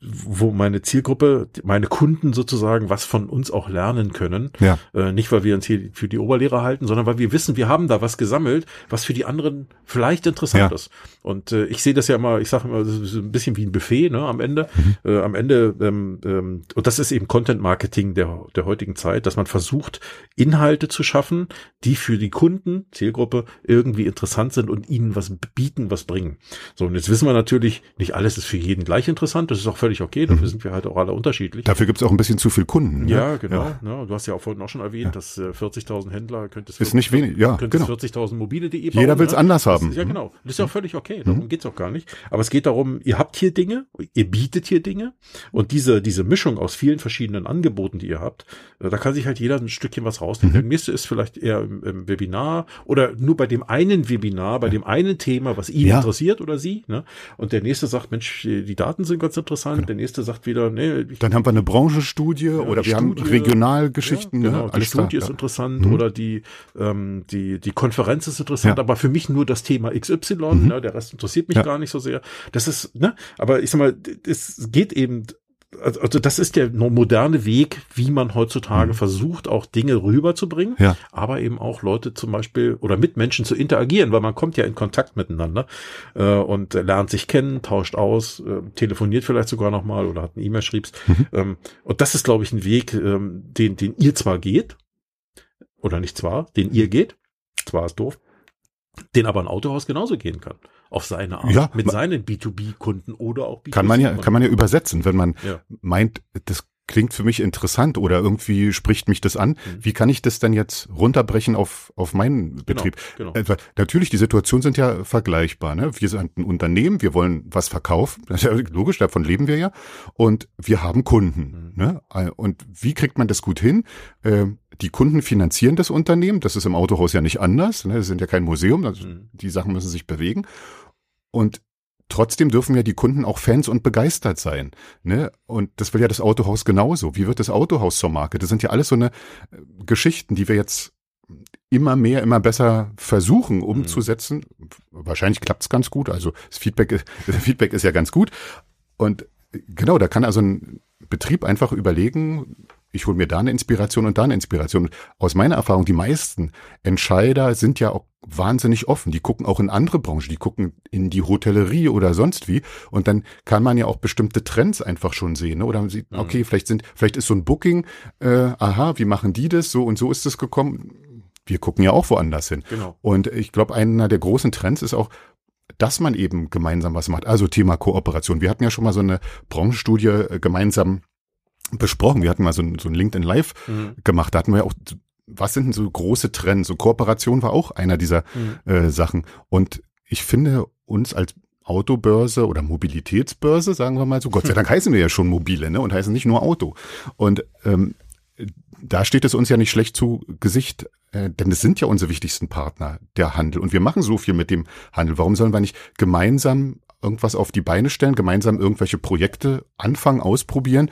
wo meine Zielgruppe, meine Kunden sozusagen was von uns auch lernen können. Ja. Äh, nicht, weil wir uns hier für die Oberlehrer halten, sondern weil wir wissen, wir haben da was gesammelt, was für die anderen vielleicht interessant ja. ist. Und äh, ich sehe das ja immer, ich sage immer, das ist ein bisschen wie ein Buffet ne, am Ende. Mhm. Äh, am Ende, ähm, ähm, und das ist eben Content Marketing der, der heutigen Zeit, dass man versucht, Inhalte zu schaffen, die für die Kunden, Zielgruppe, irgendwie interessant sind und ihnen was bieten, was bringen. So, und jetzt wissen wir natürlich, nicht alles ist für jeden gleich interessant, das ist auch völlig völlig okay, dafür mhm. sind wir halt auch alle unterschiedlich. Dafür gibt es auch ein bisschen zu viel Kunden. Ne? Ja, genau. Ja. Ne? Du hast ja auch vorhin auch schon erwähnt, ja. dass äh, 40.000 Händler könnte es ist nicht wenig, ja, genau. 40.000 mobile.de bauen. Jeder will es ne? anders haben. Ist, ja, genau. Das ist ja auch völlig okay. Darum mhm. geht's auch gar nicht. Aber es geht darum, ihr habt hier Dinge, ihr bietet hier Dinge und diese, diese Mischung aus vielen verschiedenen Angeboten, die ihr habt, äh, da kann sich halt jeder ein Stückchen was rausnehmen. Mhm. Der nächste ist vielleicht eher im, im, Webinar oder nur bei dem einen Webinar, bei dem einen Thema, was ihn interessiert oder sie. Ne? Und der nächste sagt, Mensch, die Daten sind ganz interessant. Genau. Der nächste sagt wieder, nee. Dann haben wir eine Branchenstudie ja, oder wir Studie, haben Regionalgeschichten. Ja, genau, ne? die Studie da, ist interessant mhm. oder die, ähm, die, die Konferenz ist interessant, ja. aber für mich nur das Thema XY, mhm. ne, der Rest interessiert mich gar nicht so sehr. Das ist, ne, aber ich sag mal, es geht eben also, also das ist der moderne Weg, wie man heutzutage mhm. versucht, auch Dinge rüberzubringen, ja. aber eben auch Leute zum Beispiel oder mit Menschen zu interagieren, weil man kommt ja in Kontakt miteinander äh, und lernt sich kennen, tauscht aus, äh, telefoniert vielleicht sogar nochmal oder hat eine E-Mail schriebst. Mhm. Ähm, und das ist, glaube ich, ein Weg, ähm, den, den ihr zwar geht, oder nicht zwar, den ihr geht, zwar ist doof, den aber ein Autohaus genauso gehen kann. Auf seine Art. Ja, mit seinen B2B-Kunden oder auch B2C kann man ja kann man ja übersetzen, wenn man ja. meint, das klingt für mich interessant oder irgendwie spricht mich das an. Mhm. Wie kann ich das denn jetzt runterbrechen auf, auf meinen genau, Betrieb? Genau. Äh, natürlich, die Situationen sind ja vergleichbar. Ne? Wir sind ein Unternehmen, wir wollen was verkaufen. Das ist ja logisch, davon leben wir ja. Und wir haben Kunden. Mhm. Ne? Äh, und wie kriegt man das gut hin? Ähm, die Kunden finanzieren das Unternehmen. Das ist im Autohaus ja nicht anders. Ne? Das sind ja kein Museum. Also mhm. Die Sachen müssen sich bewegen. Und trotzdem dürfen ja die Kunden auch Fans und begeistert sein. Ne? Und das will ja das Autohaus genauso. Wie wird das Autohaus zur Marke? Das sind ja alles so eine äh, Geschichten, die wir jetzt immer mehr, immer besser versuchen mhm. umzusetzen. Mhm. Wahrscheinlich klappt's ganz gut. Also das Feedback, das Feedback ist ja ganz gut. Und genau, da kann also ein Betrieb einfach überlegen, ich hole mir da eine Inspiration und da eine Inspiration. Aus meiner Erfahrung, die meisten Entscheider sind ja auch wahnsinnig offen. Die gucken auch in andere Branchen, die gucken in die Hotellerie oder sonst wie. Und dann kann man ja auch bestimmte Trends einfach schon sehen. Ne? Oder man sieht, mhm. okay, vielleicht sind, vielleicht ist so ein Booking, äh, aha, wie machen die das? So und so ist es gekommen. Wir gucken ja auch woanders hin. Genau. Und ich glaube, einer der großen Trends ist auch, dass man eben gemeinsam was macht. Also Thema Kooperation. Wir hatten ja schon mal so eine Branchenstudie äh, gemeinsam besprochen. Wir hatten mal so ein, so ein LinkedIn Live mhm. gemacht. Da hatten wir ja auch, was sind denn so große Trends? So Kooperation war auch einer dieser mhm. äh, Sachen. Und ich finde uns als Autobörse oder Mobilitätsbörse, sagen wir mal so. Gott sei Dank heißen wir ja schon mobile, ne? Und heißen nicht nur Auto. Und ähm, da steht es uns ja nicht schlecht zu Gesicht, äh, denn es sind ja unsere wichtigsten Partner, der Handel. Und wir machen so viel mit dem Handel. Warum sollen wir nicht gemeinsam irgendwas auf die Beine stellen, gemeinsam irgendwelche Projekte anfangen, ausprobieren,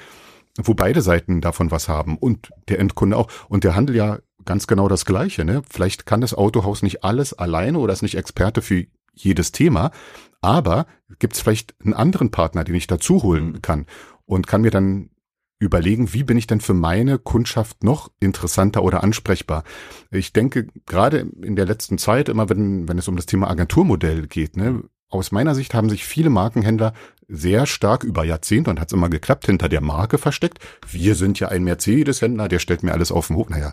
wo beide Seiten davon was haben und der Endkunde auch. Und der Handel ja ganz genau das Gleiche. Ne? Vielleicht kann das Autohaus nicht alles alleine oder ist nicht Experte für jedes Thema, aber gibt es vielleicht einen anderen Partner, den ich dazu holen mhm. kann und kann mir dann überlegen, wie bin ich denn für meine Kundschaft noch interessanter oder ansprechbar. Ich denke, gerade in der letzten Zeit, immer wenn, wenn es um das Thema Agenturmodell geht, ne, aus meiner Sicht haben sich viele Markenhändler sehr stark über Jahrzehnte und hat es immer geklappt, hinter der Marke versteckt. Wir sind ja ein Mercedes-Händler, der stellt mir alles auf den Hof. Naja,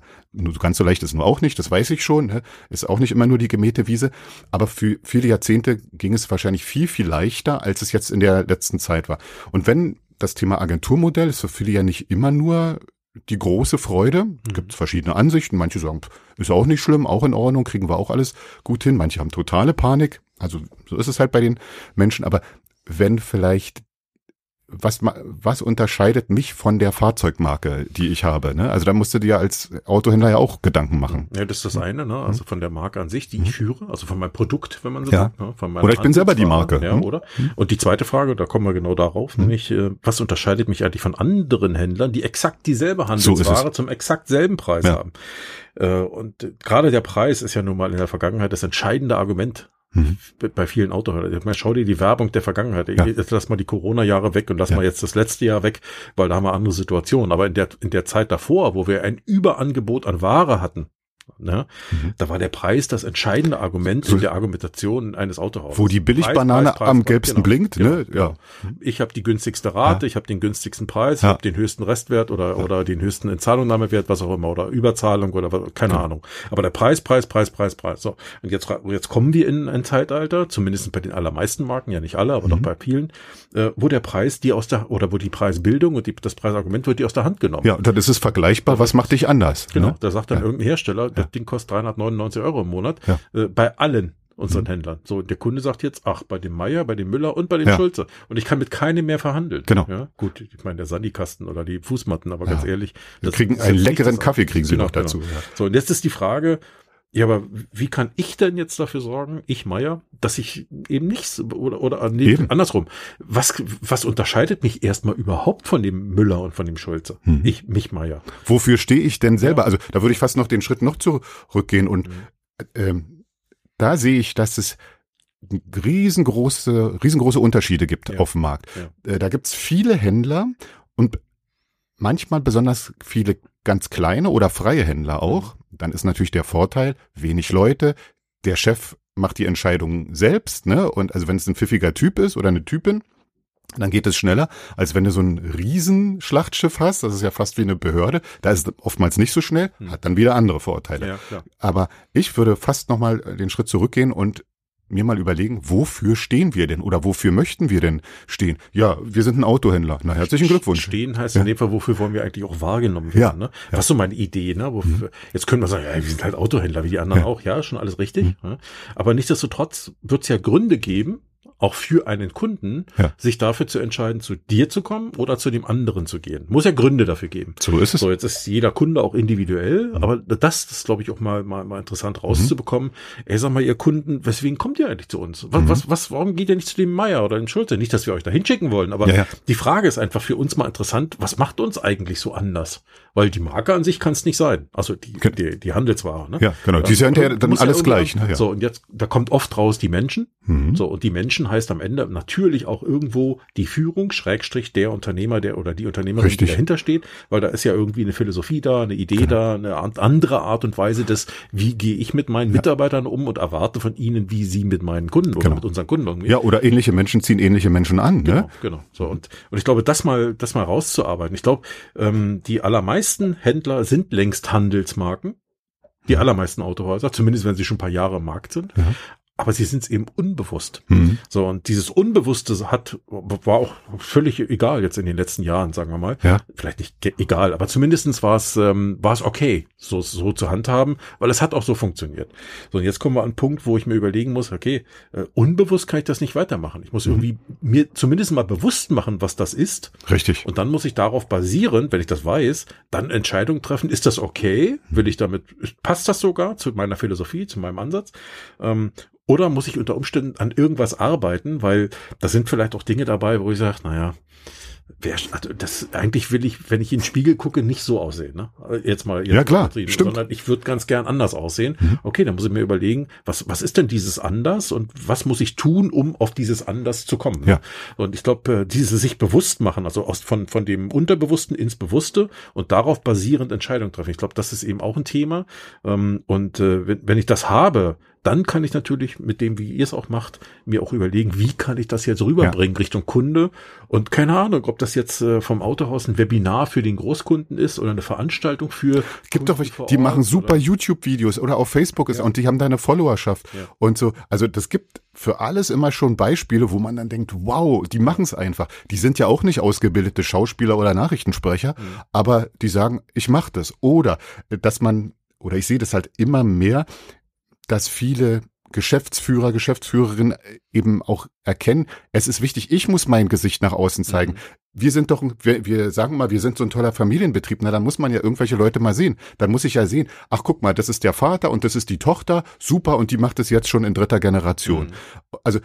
ganz so leicht ist nur auch nicht, das weiß ich schon. Ne? Ist auch nicht immer nur die gemähte Wiese. Aber für viele Jahrzehnte ging es wahrscheinlich viel, viel leichter, als es jetzt in der letzten Zeit war. Und wenn das Thema Agenturmodell ist für viele ja nicht immer nur die große Freude. Mhm. Gibt verschiedene Ansichten. Manche sagen, ist auch nicht schlimm, auch in Ordnung, kriegen wir auch alles gut hin. Manche haben totale Panik. Also so ist es halt bei den Menschen. Aber wenn vielleicht was, was unterscheidet mich von der Fahrzeugmarke, die ich habe? Ne? Also da musst du dir als Autohändler ja auch Gedanken machen. Ja, das ist das eine, ne? also von der Marke an sich, die ich mhm. führe, also von meinem Produkt, wenn man so ja. sagt. Ne? Von oder ich bin selber die Marke. Ja, oder? Und die zweite Frage, da kommen wir genau darauf, mhm. nämlich, äh, was unterscheidet mich eigentlich von anderen Händlern, die exakt dieselbe Handelsware so zum exakt selben Preis ja. haben? Äh, und gerade der Preis ist ja nun mal in der Vergangenheit das entscheidende Argument Mhm. Bei vielen Autohändlern. Schau dir die Werbung der Vergangenheit. Ja. Jetzt lass mal die Corona-Jahre weg und lass ja. mal jetzt das letzte Jahr weg, weil da haben wir andere Situationen. Aber in der, in der Zeit davor, wo wir ein Überangebot an Ware hatten, Ne? Mhm. Da war der Preis das entscheidende Argument so, in der Argumentation eines Autohauses. Wo die Billigbanane am gelbsten genau, blinkt. Ne? Genau, ja. Ich habe die günstigste Rate, ja. ich habe den günstigsten Preis, ja. ich habe den höchsten Restwert oder, ja. oder den höchsten Entzahlungnahmewert, was auch immer, oder Überzahlung oder keine Ahnung. Aber der Preis, Preis, Preis, Preis, Preis. So. Und jetzt, jetzt kommen wir in ein Zeitalter, zumindest bei den allermeisten Marken, ja nicht alle, aber mhm. doch bei vielen, äh, wo der Preis die aus der, oder wo die Preisbildung und die, das Preisargument wird die aus der Hand genommen. Ja, und dann ist es vergleichbar, was macht dich anders? Genau, ne? da sagt dann irgendein Hersteller, das Ding kostet 399 Euro im Monat, ja. äh, bei allen unseren mhm. Händlern. So, der Kunde sagt jetzt, ach, bei dem Meier, bei dem Müller und bei dem ja. Schulze. Und ich kann mit keinem mehr verhandeln. Genau. Ja, gut, ich meine, der Sandikasten oder die Fußmatten, aber ganz ehrlich. Wir kriegen einen leckeren Kaffee, kriegen sie genau, noch dazu. Genau. So, und jetzt ist die Frage, ja, aber wie kann ich denn jetzt dafür sorgen, ich Meier, dass ich eben nichts oder oder nee, eben. andersrum. Was was unterscheidet mich erstmal überhaupt von dem Müller und von dem Schulze? Mhm. Ich mich Meier. Wofür stehe ich denn selber? Ja. Also da würde ich fast noch den Schritt noch zurückgehen und mhm. ähm, da sehe ich, dass es riesengroße riesengroße Unterschiede gibt ja. auf dem Markt. Ja. Äh, da gibt's viele Händler und manchmal besonders viele ganz kleine oder freie Händler auch. Mhm. Dann ist natürlich der Vorteil, wenig Leute, der Chef macht die Entscheidung selbst, ne? Und also wenn es ein pfiffiger Typ ist oder eine Typin, dann geht es schneller, als wenn du so ein Riesenschlachtschiff hast. Das ist ja fast wie eine Behörde. Da ist es oftmals nicht so schnell, hm. hat dann wieder andere Vorteile. Ja. Aber ich würde fast nochmal den Schritt zurückgehen und mir mal überlegen, wofür stehen wir denn oder wofür möchten wir denn stehen? Ja, wir sind ein Autohändler. Na, herzlichen Glückwunsch. Stehen heißt ja. in dem Fall, wofür wollen wir eigentlich auch wahrgenommen werden? Ja. Ne? Was ist so meine Idee? Ne? Wofür, mhm. Jetzt können wir sagen, ja, wir sind halt Autohändler, wie die anderen ja. auch. Ja, schon alles richtig. Mhm. Aber nichtsdestotrotz wird es ja Gründe geben, auch für einen Kunden, ja. sich dafür zu entscheiden, zu dir zu kommen oder zu dem anderen zu gehen. Muss ja Gründe dafür geben. So ist es. So, jetzt ist jeder Kunde auch individuell, mhm. aber das, ist, glaube ich, auch mal, mal, mal interessant rauszubekommen. Mhm. Ey, sag mal, ihr Kunden, weswegen kommt ihr eigentlich zu uns? Was, mhm. was, was, warum geht ihr nicht zu dem Meier oder dem Schulze? Nicht, dass wir euch da hinschicken wollen, aber ja, ja. die Frage ist einfach für uns mal interessant, was macht uns eigentlich so anders? Weil die Marke an sich kann es nicht sein. Also die, die, die Handelsware, ne? Ja, genau. Die sind ja dann alles gleich. Ne? Ja. So, und jetzt, da kommt oft raus die Menschen. Mhm. So, und die Menschen heißt am Ende natürlich auch irgendwo die Führung, Schrägstrich der Unternehmer, der oder die Unternehmerin, Richtig. die dahinter steht, weil da ist ja irgendwie eine Philosophie da, eine Idee genau. da, eine andere Art und Weise des, wie gehe ich mit meinen ja. Mitarbeitern um und erwarte von ihnen, wie sie mit meinen Kunden oder genau. mit unseren Kunden umgehen. Ja, oder ähnliche Menschen ziehen ähnliche Menschen an. Genau, ne? genau. So und und ich glaube, das mal, das mal rauszuarbeiten. Ich glaube, ähm, die allermeisten Händler sind längst Handelsmarken. Die allermeisten Autohäuser, zumindest wenn sie schon ein paar Jahre im Markt sind. Ja. Aber sie sind es eben unbewusst. Mhm. So, und dieses Unbewusste hat, war auch völlig egal jetzt in den letzten Jahren, sagen wir mal. Ja. Vielleicht nicht egal, aber zumindestens war es, ähm, war es okay, so, so zu handhaben, weil es hat auch so funktioniert. So, und jetzt kommen wir an einen Punkt, wo ich mir überlegen muss, okay, äh, unbewusst kann ich das nicht weitermachen. Ich muss mhm. irgendwie mir zumindest mal bewusst machen, was das ist. Richtig. Und dann muss ich darauf basieren, wenn ich das weiß, dann Entscheidungen treffen, ist das okay? Will ich damit, passt das sogar zu meiner Philosophie, zu meinem Ansatz? Ähm, oder muss ich unter Umständen an irgendwas arbeiten, weil da sind vielleicht auch Dinge dabei, wo ich sage, naja, wer, also das eigentlich will ich, wenn ich in den Spiegel gucke, nicht so aussehen. Ne? Jetzt mal jetzt ja klar, stimmt. sondern ich würde ganz gern anders aussehen. Mhm. Okay, dann muss ich mir überlegen, was was ist denn dieses anders und was muss ich tun, um auf dieses anders zu kommen. Ne? Ja. Und ich glaube, äh, diese sich bewusst machen, also aus von von dem Unterbewussten ins Bewusste und darauf basierend Entscheidungen treffen. Ich glaube, das ist eben auch ein Thema. Ähm, und äh, wenn, wenn ich das habe, dann kann ich natürlich mit dem, wie ihr es auch macht, mir auch überlegen, wie kann ich das jetzt rüberbringen ja. Richtung Kunde. Und keine Ahnung, ob das jetzt äh, vom Autohaus ein Webinar für den Großkunden ist oder eine Veranstaltung für. Gibt doch, die machen super YouTube-Videos oder auf Facebook ist ja. und die haben da eine Followerschaft ja. und so. Also das gibt für alles immer schon Beispiele, wo man dann denkt, wow, die machen es einfach. Die sind ja auch nicht ausgebildete Schauspieler oder Nachrichtensprecher, mhm. aber die sagen, ich mache das. Oder dass man oder ich sehe das halt immer mehr, dass viele Geschäftsführer, Geschäftsführerinnen eben auch erkennen, es ist wichtig, ich muss mein Gesicht nach außen zeigen. Mhm. Wir sind doch, wir, wir sagen mal, wir sind so ein toller Familienbetrieb. Na, dann muss man ja irgendwelche Leute mal sehen. Dann muss ich ja sehen, ach guck mal, das ist der Vater und das ist die Tochter, super, und die macht es jetzt schon in dritter Generation. Mhm. Also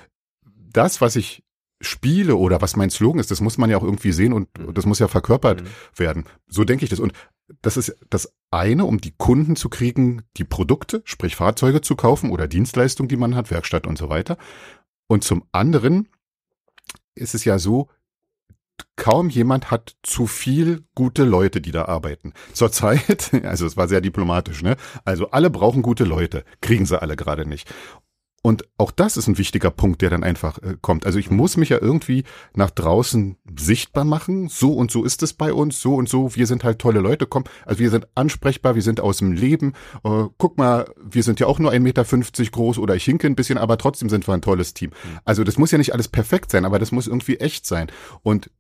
das, was ich spiele oder was mein Slogan ist, das muss man ja auch irgendwie sehen und mhm. das muss ja verkörpert mhm. werden. So denke ich das. Und das ist das eine, um die Kunden zu kriegen, die Produkte, sprich Fahrzeuge zu kaufen oder Dienstleistungen, die man hat, Werkstatt und so weiter. Und zum anderen ist es ja so, kaum jemand hat zu viel gute Leute, die da arbeiten. Zurzeit, also es war sehr diplomatisch, ne? Also alle brauchen gute Leute, kriegen sie alle gerade nicht. Und auch das ist ein wichtiger Punkt, der dann einfach äh, kommt. Also ich muss mich ja irgendwie nach draußen sichtbar machen. So und so ist es bei uns, so und so. Wir sind halt tolle Leute. Komm, also wir sind ansprechbar, wir sind aus dem Leben. Äh, guck mal, wir sind ja auch nur 1,50 Meter groß oder ich hinke ein bisschen, aber trotzdem sind wir ein tolles Team. Mhm. Also das muss ja nicht alles perfekt sein, aber das muss irgendwie echt sein. Und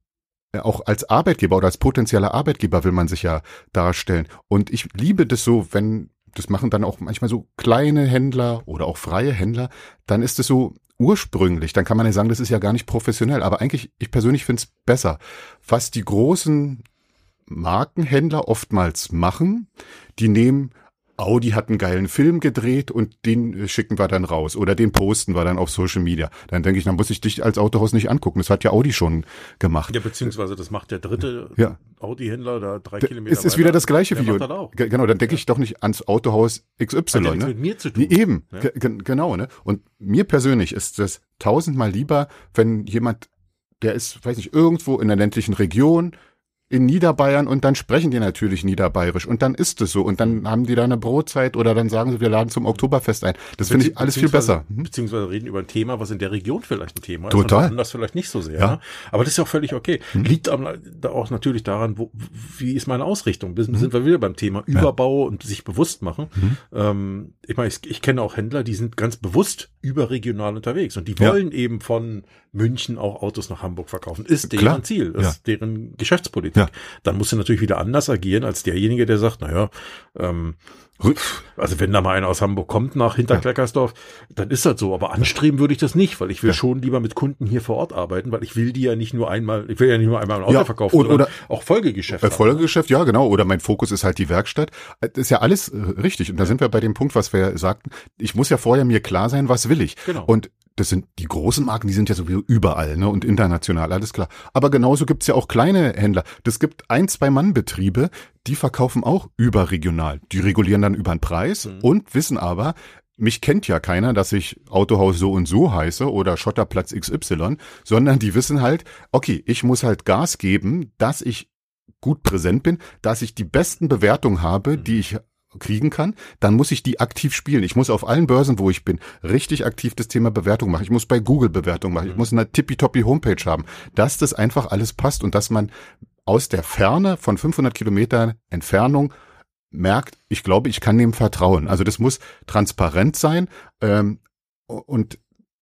äh, auch als Arbeitgeber oder als potenzieller Arbeitgeber will man sich ja darstellen. Und ich liebe das so, wenn das machen dann auch manchmal so kleine Händler oder auch freie Händler, dann ist es so ursprünglich, dann kann man ja sagen, das ist ja gar nicht professionell, aber eigentlich, ich persönlich finde es besser. Was die großen Markenhändler oftmals machen, die nehmen Audi hat einen geilen Film gedreht und den schicken wir dann raus oder den posten wir dann auf Social Media. Dann denke ich, dann muss ich dich als Autohaus nicht angucken. Das hat ja Audi schon gemacht. Ja, beziehungsweise das macht der dritte ja. Audi-Händler da drei da, Kilometer. Es ist wieder das gleiche Video. Genau, dann denke ja. ich doch nicht ans Autohaus XY. Hat ja ne? mit mir zu tun. Eben, ja. genau. Ne? Und mir persönlich ist es tausendmal lieber, wenn jemand, der ist, weiß nicht, irgendwo in der ländlichen Region, in Niederbayern und dann sprechen die natürlich Niederbayerisch und dann ist es so und dann haben die da eine Brotzeit oder dann sagen sie, wir laden zum Oktoberfest ein. Das finde ich alles viel besser. Mhm. Beziehungsweise reden über ein Thema, was in der Region vielleicht ein Thema ist. Total. Und das vielleicht nicht so sehr. Ja. Ne? Aber das ist ja auch völlig okay. Mhm. Liegt auch natürlich daran, wo, wie ist meine Ausrichtung? Mhm. Sind wir wieder beim Thema Überbau ja. und sich bewusst machen. Mhm. Ähm, ich meine, ich, ich, kenne auch Händler, die sind ganz bewusst überregional unterwegs und die wollen ja. eben von München auch Autos nach Hamburg verkaufen. Ist deren Klar. Ziel, ist deren Geschäftspolitik. Ja. Dann muss er natürlich wieder anders agieren als derjenige, der sagt, naja, ähm, also wenn da mal einer aus Hamburg kommt nach Hinterkleckersdorf, ja. dann ist das so. Aber anstreben würde ich das nicht, weil ich will ja. schon lieber mit Kunden hier vor Ort arbeiten, weil ich will die ja nicht nur einmal, ich will ja nicht nur einmal ein Auto ja, verkaufen, oder, oder auch Folgegeschäft. Äh, Folgegeschäft, ja genau. Oder mein Fokus ist halt die Werkstatt. Das ist ja alles äh, richtig. Und da sind wir bei dem Punkt, was wir sagten. Ich muss ja vorher mir klar sein, was will ich. Genau. Und das sind die großen Marken, die sind ja sowieso überall ne, und international, alles klar. Aber genauso gibt's ja auch kleine Händler. Das gibt ein, zwei Mann-Betriebe, die verkaufen auch überregional. Die regulieren dann über den Preis mhm. und wissen aber, mich kennt ja keiner, dass ich Autohaus so und so heiße oder Schotterplatz XY, sondern die wissen halt, okay, ich muss halt Gas geben, dass ich gut präsent bin, dass ich die besten Bewertungen habe, die ich kriegen kann, dann muss ich die aktiv spielen. Ich muss auf allen Börsen, wo ich bin, richtig aktiv das Thema Bewertung machen. Ich muss bei Google Bewertung machen. Ich mhm. muss eine tippitoppi Homepage haben, dass das einfach alles passt und dass man aus der Ferne von 500 Kilometern Entfernung merkt, ich glaube, ich kann dem vertrauen. Also das muss transparent sein. Ähm, Und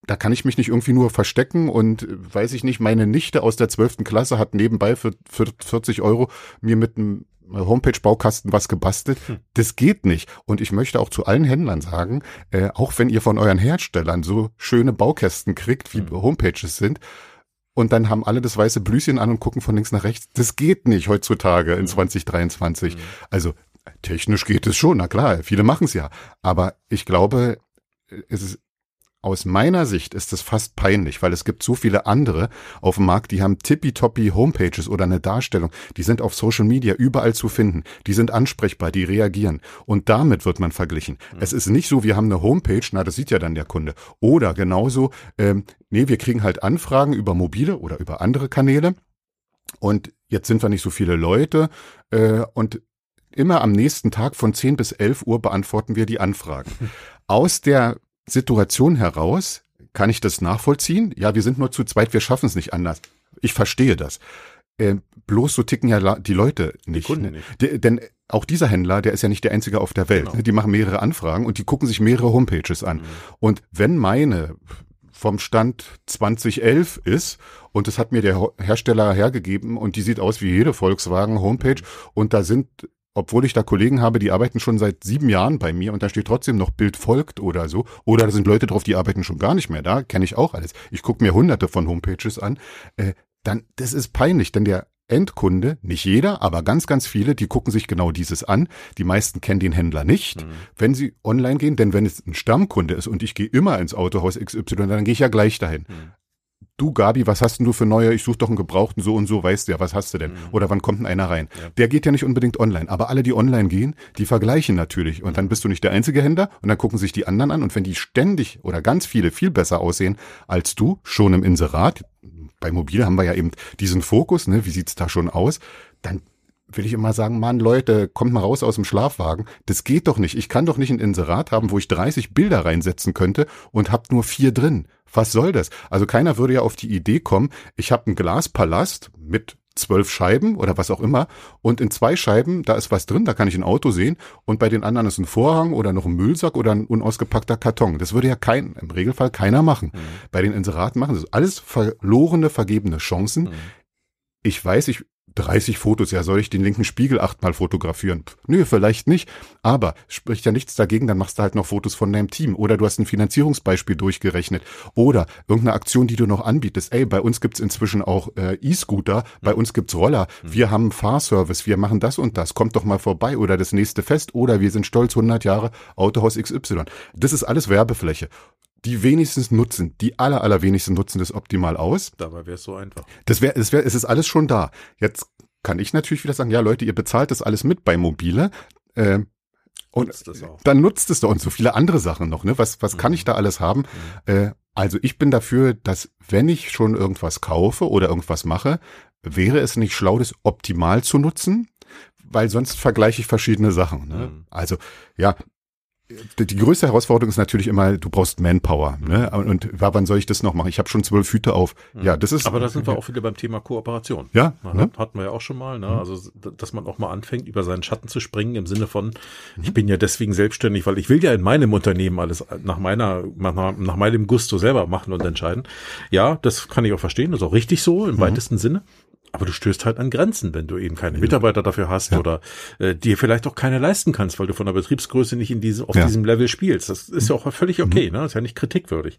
da kann ich mich nicht irgendwie nur verstecken und weiß ich nicht, meine Nichte aus der zwölften Klasse hat nebenbei für, für 40 Euro mir mit einem Homepage-Baukasten was gebastelt. Hm. Das geht nicht. Und ich möchte auch zu allen Händlern sagen, äh, auch wenn ihr von euren Herstellern so schöne Baukästen kriegt, wie hm. Homepages sind, und dann haben alle das weiße Blüschen an und gucken von links nach rechts. Das geht nicht heutzutage in 2023. Hm. Also technisch geht es schon, na klar, viele machen es ja. Aber ich glaube, es ist aus meiner Sicht ist es fast peinlich, weil es gibt so viele andere auf dem Markt, die haben tippitoppi Homepages oder eine Darstellung, die sind auf Social Media überall zu finden, die sind ansprechbar, die reagieren und damit wird man verglichen. Mhm. Es ist nicht so, wir haben eine Homepage, na das sieht ja dann der Kunde. Oder genauso, ähm, nee, wir kriegen halt Anfragen über mobile oder über andere Kanäle und jetzt sind wir nicht so viele Leute äh, und immer am nächsten Tag von 10 bis 11 Uhr beantworten wir die Anfragen. Aus der Situation heraus kann ich das nachvollziehen. Ja, wir sind nur zu zweit, wir schaffen es nicht anders. Ich verstehe das. Äh, bloß so ticken ja die Leute nicht. Die ne? nicht. De, denn auch dieser Händler, der ist ja nicht der einzige auf der Welt. Genau. Ne? Die machen mehrere Anfragen und die gucken sich mehrere Homepages an. Mhm. Und wenn meine vom Stand 2011 ist und das hat mir der Hersteller hergegeben und die sieht aus wie jede Volkswagen Homepage und da sind obwohl ich da Kollegen habe, die arbeiten schon seit sieben Jahren bei mir und da steht trotzdem noch Bild folgt oder so. Oder da sind Leute drauf, die arbeiten schon gar nicht mehr da, kenne ich auch alles. Ich gucke mir hunderte von Homepages an. Äh, dann, das ist peinlich, denn der Endkunde, nicht jeder, aber ganz, ganz viele, die gucken sich genau dieses an. Die meisten kennen den Händler nicht, mhm. wenn sie online gehen, denn wenn es ein Stammkunde ist und ich gehe immer ins Autohaus XY, dann gehe ich ja gleich dahin. Mhm du Gabi, was hast denn du für neue? Ich suche doch einen Gebrauchten so und so, weißt du ja, was hast du denn? Mhm. Oder wann kommt denn einer rein? Ja. Der geht ja nicht unbedingt online, aber alle, die online gehen, die vergleichen natürlich. Und dann bist du nicht der einzige Händler und dann gucken sich die anderen an und wenn die ständig oder ganz viele viel besser aussehen als du, schon im Inserat, bei Mobil haben wir ja eben diesen Fokus, ne, wie sieht's da schon aus, dann will ich immer sagen, Mann, Leute, kommt mal raus aus dem Schlafwagen. Das geht doch nicht. Ich kann doch nicht ein Inserat haben, wo ich 30 Bilder reinsetzen könnte und hab nur vier drin. Was soll das? Also keiner würde ja auf die Idee kommen, ich habe einen Glaspalast mit zwölf Scheiben oder was auch immer und in zwei Scheiben, da ist was drin, da kann ich ein Auto sehen und bei den anderen ist ein Vorhang oder noch ein Müllsack oder ein unausgepackter Karton. Das würde ja kein, im Regelfall keiner machen. Mhm. Bei den Inseraten machen das alles verlorene, vergebene Chancen. Mhm. Ich weiß, ich 30 Fotos, ja, soll ich den linken Spiegel achtmal fotografieren? Nö, vielleicht nicht. Aber spricht ja nichts dagegen, dann machst du halt noch Fotos von deinem Team. Oder du hast ein Finanzierungsbeispiel durchgerechnet. Oder irgendeine Aktion, die du noch anbietest. Ey, bei uns gibt's inzwischen auch äh, E-Scooter, bei uns gibt's Roller, hm. wir haben Fahrservice, wir machen das und das. Kommt doch mal vorbei. Oder das nächste Fest. Oder wir sind stolz 100 Jahre Autohaus XY. Das ist alles Werbefläche die wenigstens nutzen, die aller, allerwenigsten nutzen das optimal aus. Dabei wäre es so einfach. Das wäre, es wäre, es ist alles schon da. Jetzt kann ich natürlich wieder sagen, ja Leute, ihr bezahlt das alles mit bei Mobile. Äh, und nutzt dann nutzt es doch und so viele andere Sachen noch. Ne? Was, was mhm. kann ich da alles haben? Mhm. Äh, also ich bin dafür, dass wenn ich schon irgendwas kaufe oder irgendwas mache, wäre es nicht schlau, das optimal zu nutzen, weil sonst vergleiche ich verschiedene Sachen. Ne? Mhm. Also ja, die größte Herausforderung ist natürlich immer, du brauchst Manpower. Ne? Und wann soll ich das noch machen? Ich habe schon zwölf Hüte auf. Mhm. Ja, das ist. Aber da sind wir auch wieder beim Thema Kooperation. Ja. Ne? Hatten wir ja auch schon mal. Ne? Mhm. Also, dass man auch mal anfängt, über seinen Schatten zu springen im Sinne von, mhm. ich bin ja deswegen selbstständig, weil ich will ja in meinem Unternehmen alles nach meiner, nach, nach meinem Gusto selber machen und entscheiden. Ja, das kann ich auch verstehen. Das ist auch richtig so im mhm. weitesten Sinne. Aber du stößt halt an Grenzen, wenn du eben keine Mitarbeiter dafür hast ja. oder äh, dir vielleicht auch keine leisten kannst, weil du von der Betriebsgröße nicht in diesem, auf ja. diesem Level spielst. Das ist ja auch völlig okay, mhm. ne? Das ist ja nicht kritikwürdig.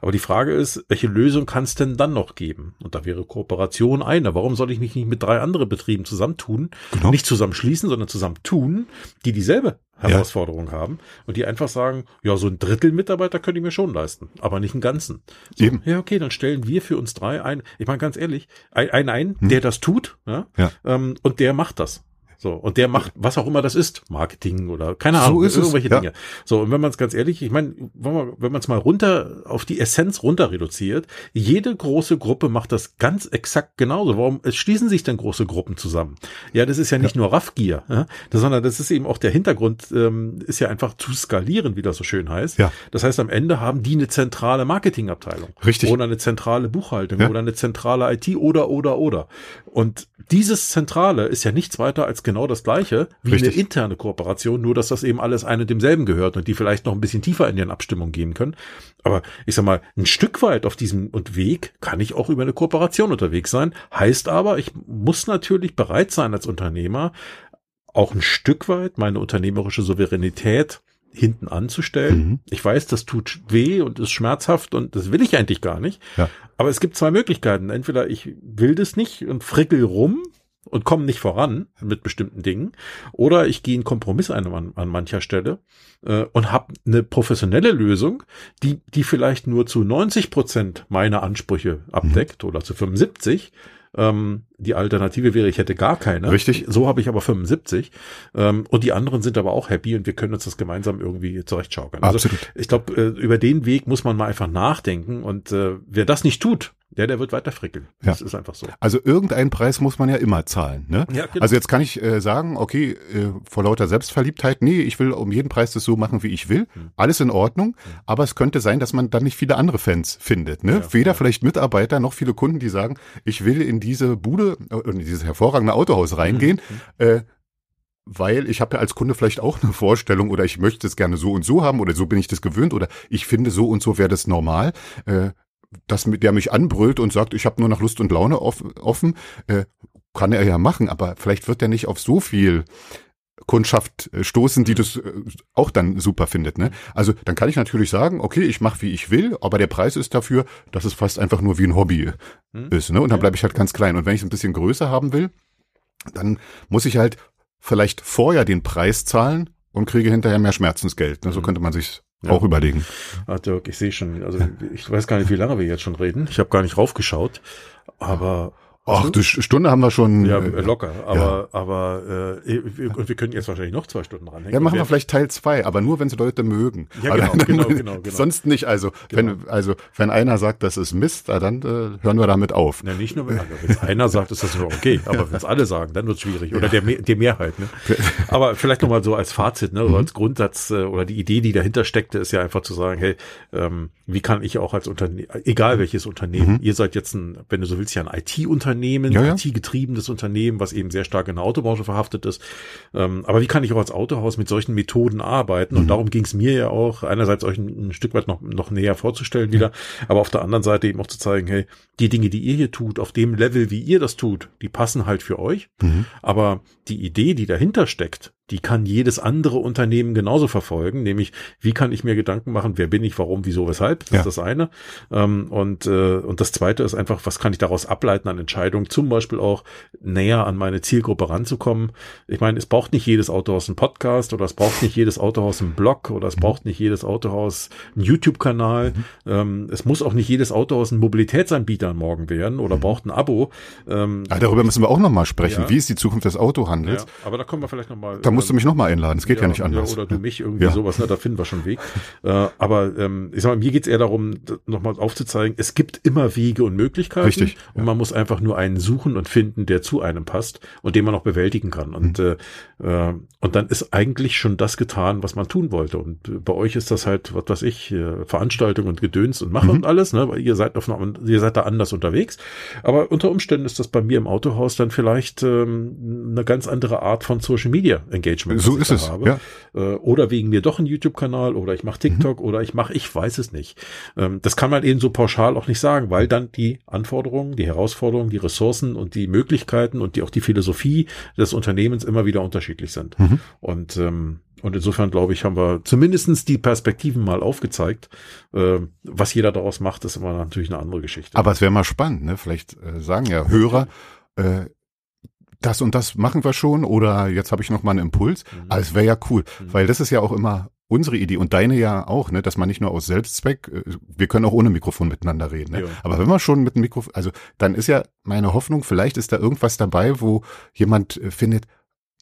Aber die Frage ist, welche Lösung kann es denn dann noch geben? Und da wäre Kooperation eine. Warum soll ich mich nicht mit drei anderen Betrieben zusammentun? Genau. Nicht zusammenschließen, sondern zusammentun, die dieselbe Herausforderungen ja. haben und die einfach sagen, ja, so ein Drittel Mitarbeiter könnte ich mir schon leisten, aber nicht einen ganzen. So, Eben. Ja, okay, dann stellen wir für uns drei ein, ich meine ganz ehrlich, einen ein, hm. der das tut ja, ja. Ähm, und der macht das. So, und der macht, was auch immer das ist, Marketing oder keine Ahnung, so ist irgendwelche es, ja. Dinge. So, und wenn man es ganz ehrlich, ich meine, wenn man es mal runter auf die Essenz runter reduziert, jede große Gruppe macht das ganz exakt genauso. Warum es schließen sich denn große Gruppen zusammen? Ja, das ist ja nicht ja. nur Raffgier, ja, sondern das ist eben auch der Hintergrund, ähm, ist ja einfach zu skalieren, wie das so schön heißt. Ja. Das heißt, am Ende haben die eine zentrale Marketingabteilung. Richtig. Oder eine zentrale Buchhaltung oder eine zentrale IT oder, oder, oder. Und dieses Zentrale ist ja nichts weiter als genau das gleiche wie Richtig. eine interne Kooperation, nur dass das eben alles ein und demselben gehört und die vielleicht noch ein bisschen tiefer in ihren Abstimmungen gehen können. Aber ich sag mal, ein Stück weit auf diesem und Weg kann ich auch über eine Kooperation unterwegs sein. Heißt aber, ich muss natürlich bereit sein als Unternehmer, auch ein Stück weit meine unternehmerische Souveränität hinten anzustellen. Mhm. Ich weiß, das tut weh und ist schmerzhaft und das will ich eigentlich gar nicht. Ja. Aber es gibt zwei Möglichkeiten. Entweder ich will das nicht und frickel rum und komme nicht voran mit bestimmten Dingen, oder ich gehe einen Kompromiss ein an, an mancher Stelle äh, und habe eine professionelle Lösung, die die vielleicht nur zu 90 Prozent meiner Ansprüche abdeckt oder zu 75. Ähm, die Alternative wäre, ich hätte gar keine. Richtig. So habe ich aber 75. Ähm, und die anderen sind aber auch happy und wir können uns das gemeinsam irgendwie zurechtschaukeln. Also Absolut. ich glaube, äh, über den Weg muss man mal einfach nachdenken und äh, wer das nicht tut, der, der wird weiter frickeln. Das ist einfach so. Also irgendeinen Preis muss man ja immer zahlen. Ne? Ja, genau. Also jetzt kann ich äh, sagen, okay, äh, vor lauter Selbstverliebtheit, nee, ich will um jeden Preis das so machen, wie ich will. Hm. Alles in Ordnung. Aber es könnte sein, dass man dann nicht viele andere Fans findet. Ne? Ja, Weder ja. vielleicht Mitarbeiter noch viele Kunden, die sagen, ich will in diese Bude, äh, in dieses hervorragende Autohaus reingehen. Hm. Äh, weil ich habe ja als Kunde vielleicht auch eine Vorstellung oder ich möchte es gerne so und so haben oder so bin ich das gewöhnt oder ich finde so und so wäre das normal. Äh, dass der mich anbrüllt und sagt, ich habe nur nach Lust und Laune off, offen, äh, kann er ja machen, aber vielleicht wird er nicht auf so viel Kundschaft äh, stoßen, die das äh, auch dann super findet. Ne? Also dann kann ich natürlich sagen, okay, ich mache wie ich will, aber der Preis ist dafür, dass es fast einfach nur wie ein Hobby Hm. ist. Ne? Und dann bleibe ich halt ganz klein. Und wenn ich es ein bisschen größer haben will, dann muss ich halt vielleicht vorher den Preis zahlen und kriege hinterher mehr Schmerzensgeld. Ne? So Mhm. könnte man sich Ja. auch überlegen. Ah, Dirk, ich sehe schon, also ich weiß gar nicht, wie lange wir jetzt schon reden. Ich habe gar nicht raufgeschaut, aber Ach, die Stunde haben wir schon. ja, äh, locker. Aber, aber äh, wir- und wir können jetzt wahrscheinlich noch zwei Stunden ranhängen. Ja, machen wir vielleicht Teil zwei, aber nur, wenn sie Leute mögen. Ja, genau, dann- genau, genau, genau. Sonst nicht. Also, Genau. wenn, also, wenn einer sagt, das ist Mist, ah, dann äh, hören wir damit auf. Na, nicht nur, wenn wenn's einer sagt, ist das okay. Aber wenn es alle sagen, dann wird es schwierig. Oder der, Me- die Mehrheit. Ne? Aber vielleicht nochmal so als Fazit, ne? Mhm. so als Grundsatz äh, oder die Idee, die dahinter steckte, ist ja einfach zu sagen, hey, ähm, wie kann ich auch als Unternehmen, egal welches Unternehmen, ihr seid jetzt ein, wenn du so willst, ja ein IT-Unternehmen, Mhm. Ja, ja. IT-getriebenes Unternehmen, was eben sehr stark in der Autobranche verhaftet ist. Ähm, aber wie kann ich auch als Autohaus mit solchen Methoden arbeiten? Mhm. Und darum ging es mir ja auch, einerseits euch ein, ein Stück weit noch, noch näher vorzustellen wieder, aber auf der anderen Seite eben auch zu zeigen, hey, die Dinge, die ihr hier tut, auf dem Level, wie ihr das tut, die passen halt für euch. Mhm. Aber die Idee, die dahinter steckt, die kann jedes andere Unternehmen genauso verfolgen, nämlich wie kann ich mir Gedanken machen, wer bin ich, warum, wieso, weshalb, das Ja. ist das eine. Ähm, und, äh, und das zweite ist einfach, was kann ich daraus ableiten an Entscheidungen, zum Beispiel auch näher an meine Zielgruppe ranzukommen. Ich meine, es braucht nicht jedes Autohaus einen Podcast oder es braucht nicht jedes Autohaus einen Blog oder es braucht nicht jedes Autohaus einen YouTube-Kanal. Ähm, es muss auch nicht jedes Autohaus ein Mobilitätsanbieter morgen werden oder braucht ein Abo. Ähm, Ah, darüber müssen wir auch nochmal sprechen. Ja. Wie ist die Zukunft des Autohandels? ja, aber da kommen wir vielleicht nochmal. Musst du mich nochmal einladen. Es geht ja, nicht anders. oder du mich irgendwie Ja. sowas, ne, da finden wir schon einen Weg. äh, aber ähm, ich sag mal, mir geht's eher darum, nochmal aufzuzeigen, es gibt immer Wege und Möglichkeiten. Richtig, Und man muss einfach nur einen suchen und finden, der zu einem passt und den man auch bewältigen kann. Und, Mhm. äh, äh, und dann ist eigentlich schon das getan, was man tun wollte. Und bei euch ist das halt, was weiß ich, äh, Veranstaltung und Gedöns und Mache Mhm. und alles, ne? Weil ihr seid auf einer, ihr seid da anders unterwegs. Aber unter Umständen ist das bei mir im Autohaus dann vielleicht ähm, eine ganz andere Art von Social Media Engagement. So ist es, Habe. ja. Äh, oder wegen mir doch einen YouTube-Kanal oder ich mache TikTok Mhm. oder ich mache, ich weiß es nicht. Ähm, das kann man eben so pauschal auch nicht sagen, weil dann die Anforderungen, die Herausforderungen, die Ressourcen und die Möglichkeiten und die auch die Philosophie des Unternehmens immer wieder unterschiedlich sind. Mhm. Und ähm, und insofern glaube ich, haben wir zumindestens die Perspektiven mal aufgezeigt. Äh, was jeder daraus macht, ist immer natürlich eine andere Geschichte. Aber es wäre mal spannend, ne? Vielleicht äh, sagen ja Hörer, äh, das und das machen wir schon oder jetzt habe ich noch mal einen Impuls. Mhm. Aber es wäre ja cool, Mhm. weil das ist ja auch immer unsere Idee und deine ja auch, ne, dass man nicht nur aus Selbstzweck, äh, wir können auch ohne Mikrofon miteinander reden. Ne? Aber wenn man schon mit dem Mikrofon, also dann ist ja meine Hoffnung, vielleicht ist da irgendwas dabei, wo jemand äh, findet,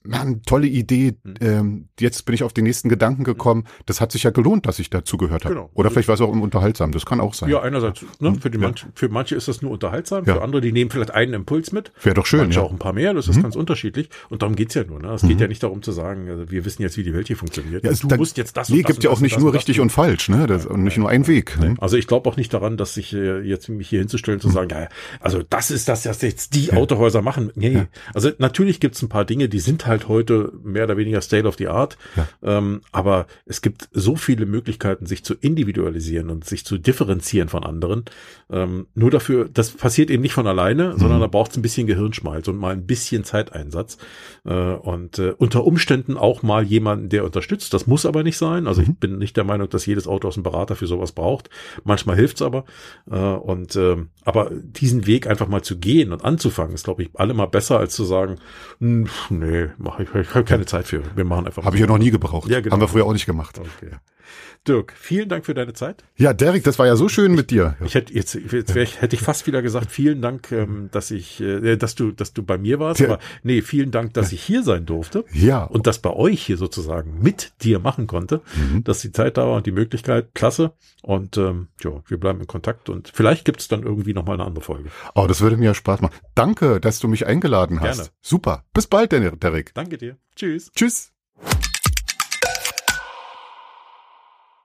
Mann, tolle Idee. Mhm. Ähm, jetzt bin ich auf den nächsten Gedanken gekommen. Das hat sich ja gelohnt, dass ich dazu gehört habe. Genau. Oder vielleicht war es auch unterhaltsam. Das kann auch sein. Ja, einerseits, ne, für, die manch, für manche ist das nur unterhaltsam, Ja. für andere, die nehmen vielleicht einen Impuls mit. Wäre doch schön. Manche Ja. auch ein paar mehr, das ist ganz unterschiedlich. Und darum geht's ja nur. Ne? Es geht ja nicht darum zu sagen, also wir wissen jetzt, wie die Welt hier funktioniert. Ja, du da, musst jetzt das nee, und das gibt und ja auch nicht nur und richtig und falsch, ne? Das, und nicht nur ein Weg. Ne? Also ich glaube auch nicht daran, dass sich äh, jetzt mich hier hinzustellen zu sagen, ja, also das ist das, was jetzt die Autohäuser machen. Nee, also natürlich gibt's ein paar Dinge, die sind halt heute mehr oder weniger State of the Art. Ähm, aber es gibt so viele Möglichkeiten, sich zu individualisieren und sich zu differenzieren von anderen. Ähm, nur dafür, das passiert eben nicht von alleine, sondern da braucht's ein bisschen Gehirnschmalz und mal ein bisschen Zeiteinsatz. Äh, und äh, unter Umständen auch mal jemanden, der unterstützt. Das muss aber nicht sein. Also ich bin nicht der Meinung, dass jedes Auto aus einem Berater für sowas braucht. Manchmal hilft's aber. Äh, und ähm, aber diesen Weg einfach mal zu gehen und anzufangen, ist, glaube ich, allemal besser, als zu sagen, "Hm, nee, mach ich, ich habe keine Zeit für. Wir machen einfach. Habe ich ja noch nie gebraucht. Ja, genau. Haben wir früher auch nicht gemacht. Okay. Dirk, vielen Dank für deine Zeit. Ja, Derek, das war ja so schön mit dir. Ich hätte jetzt, jetzt ich, hätte ich fast wieder gesagt, vielen Dank, ähm, dass ich, äh, dass du, dass du bei mir warst. Ja. Aber nee, vielen Dank, dass ich hier sein durfte. Ja. Und das bei euch hier sozusagen mit dir machen konnte, dass die Zeit da war und die Möglichkeit, klasse. Und ähm, ja, wir bleiben in Kontakt und vielleicht gibt's dann irgendwie noch mal eine andere Folge. Oh, das würde mir Spaß machen. Danke, dass du mich eingeladen hast. Gerne. Super. Bis bald, Derek. Danke dir. Tschüss. Tschüss.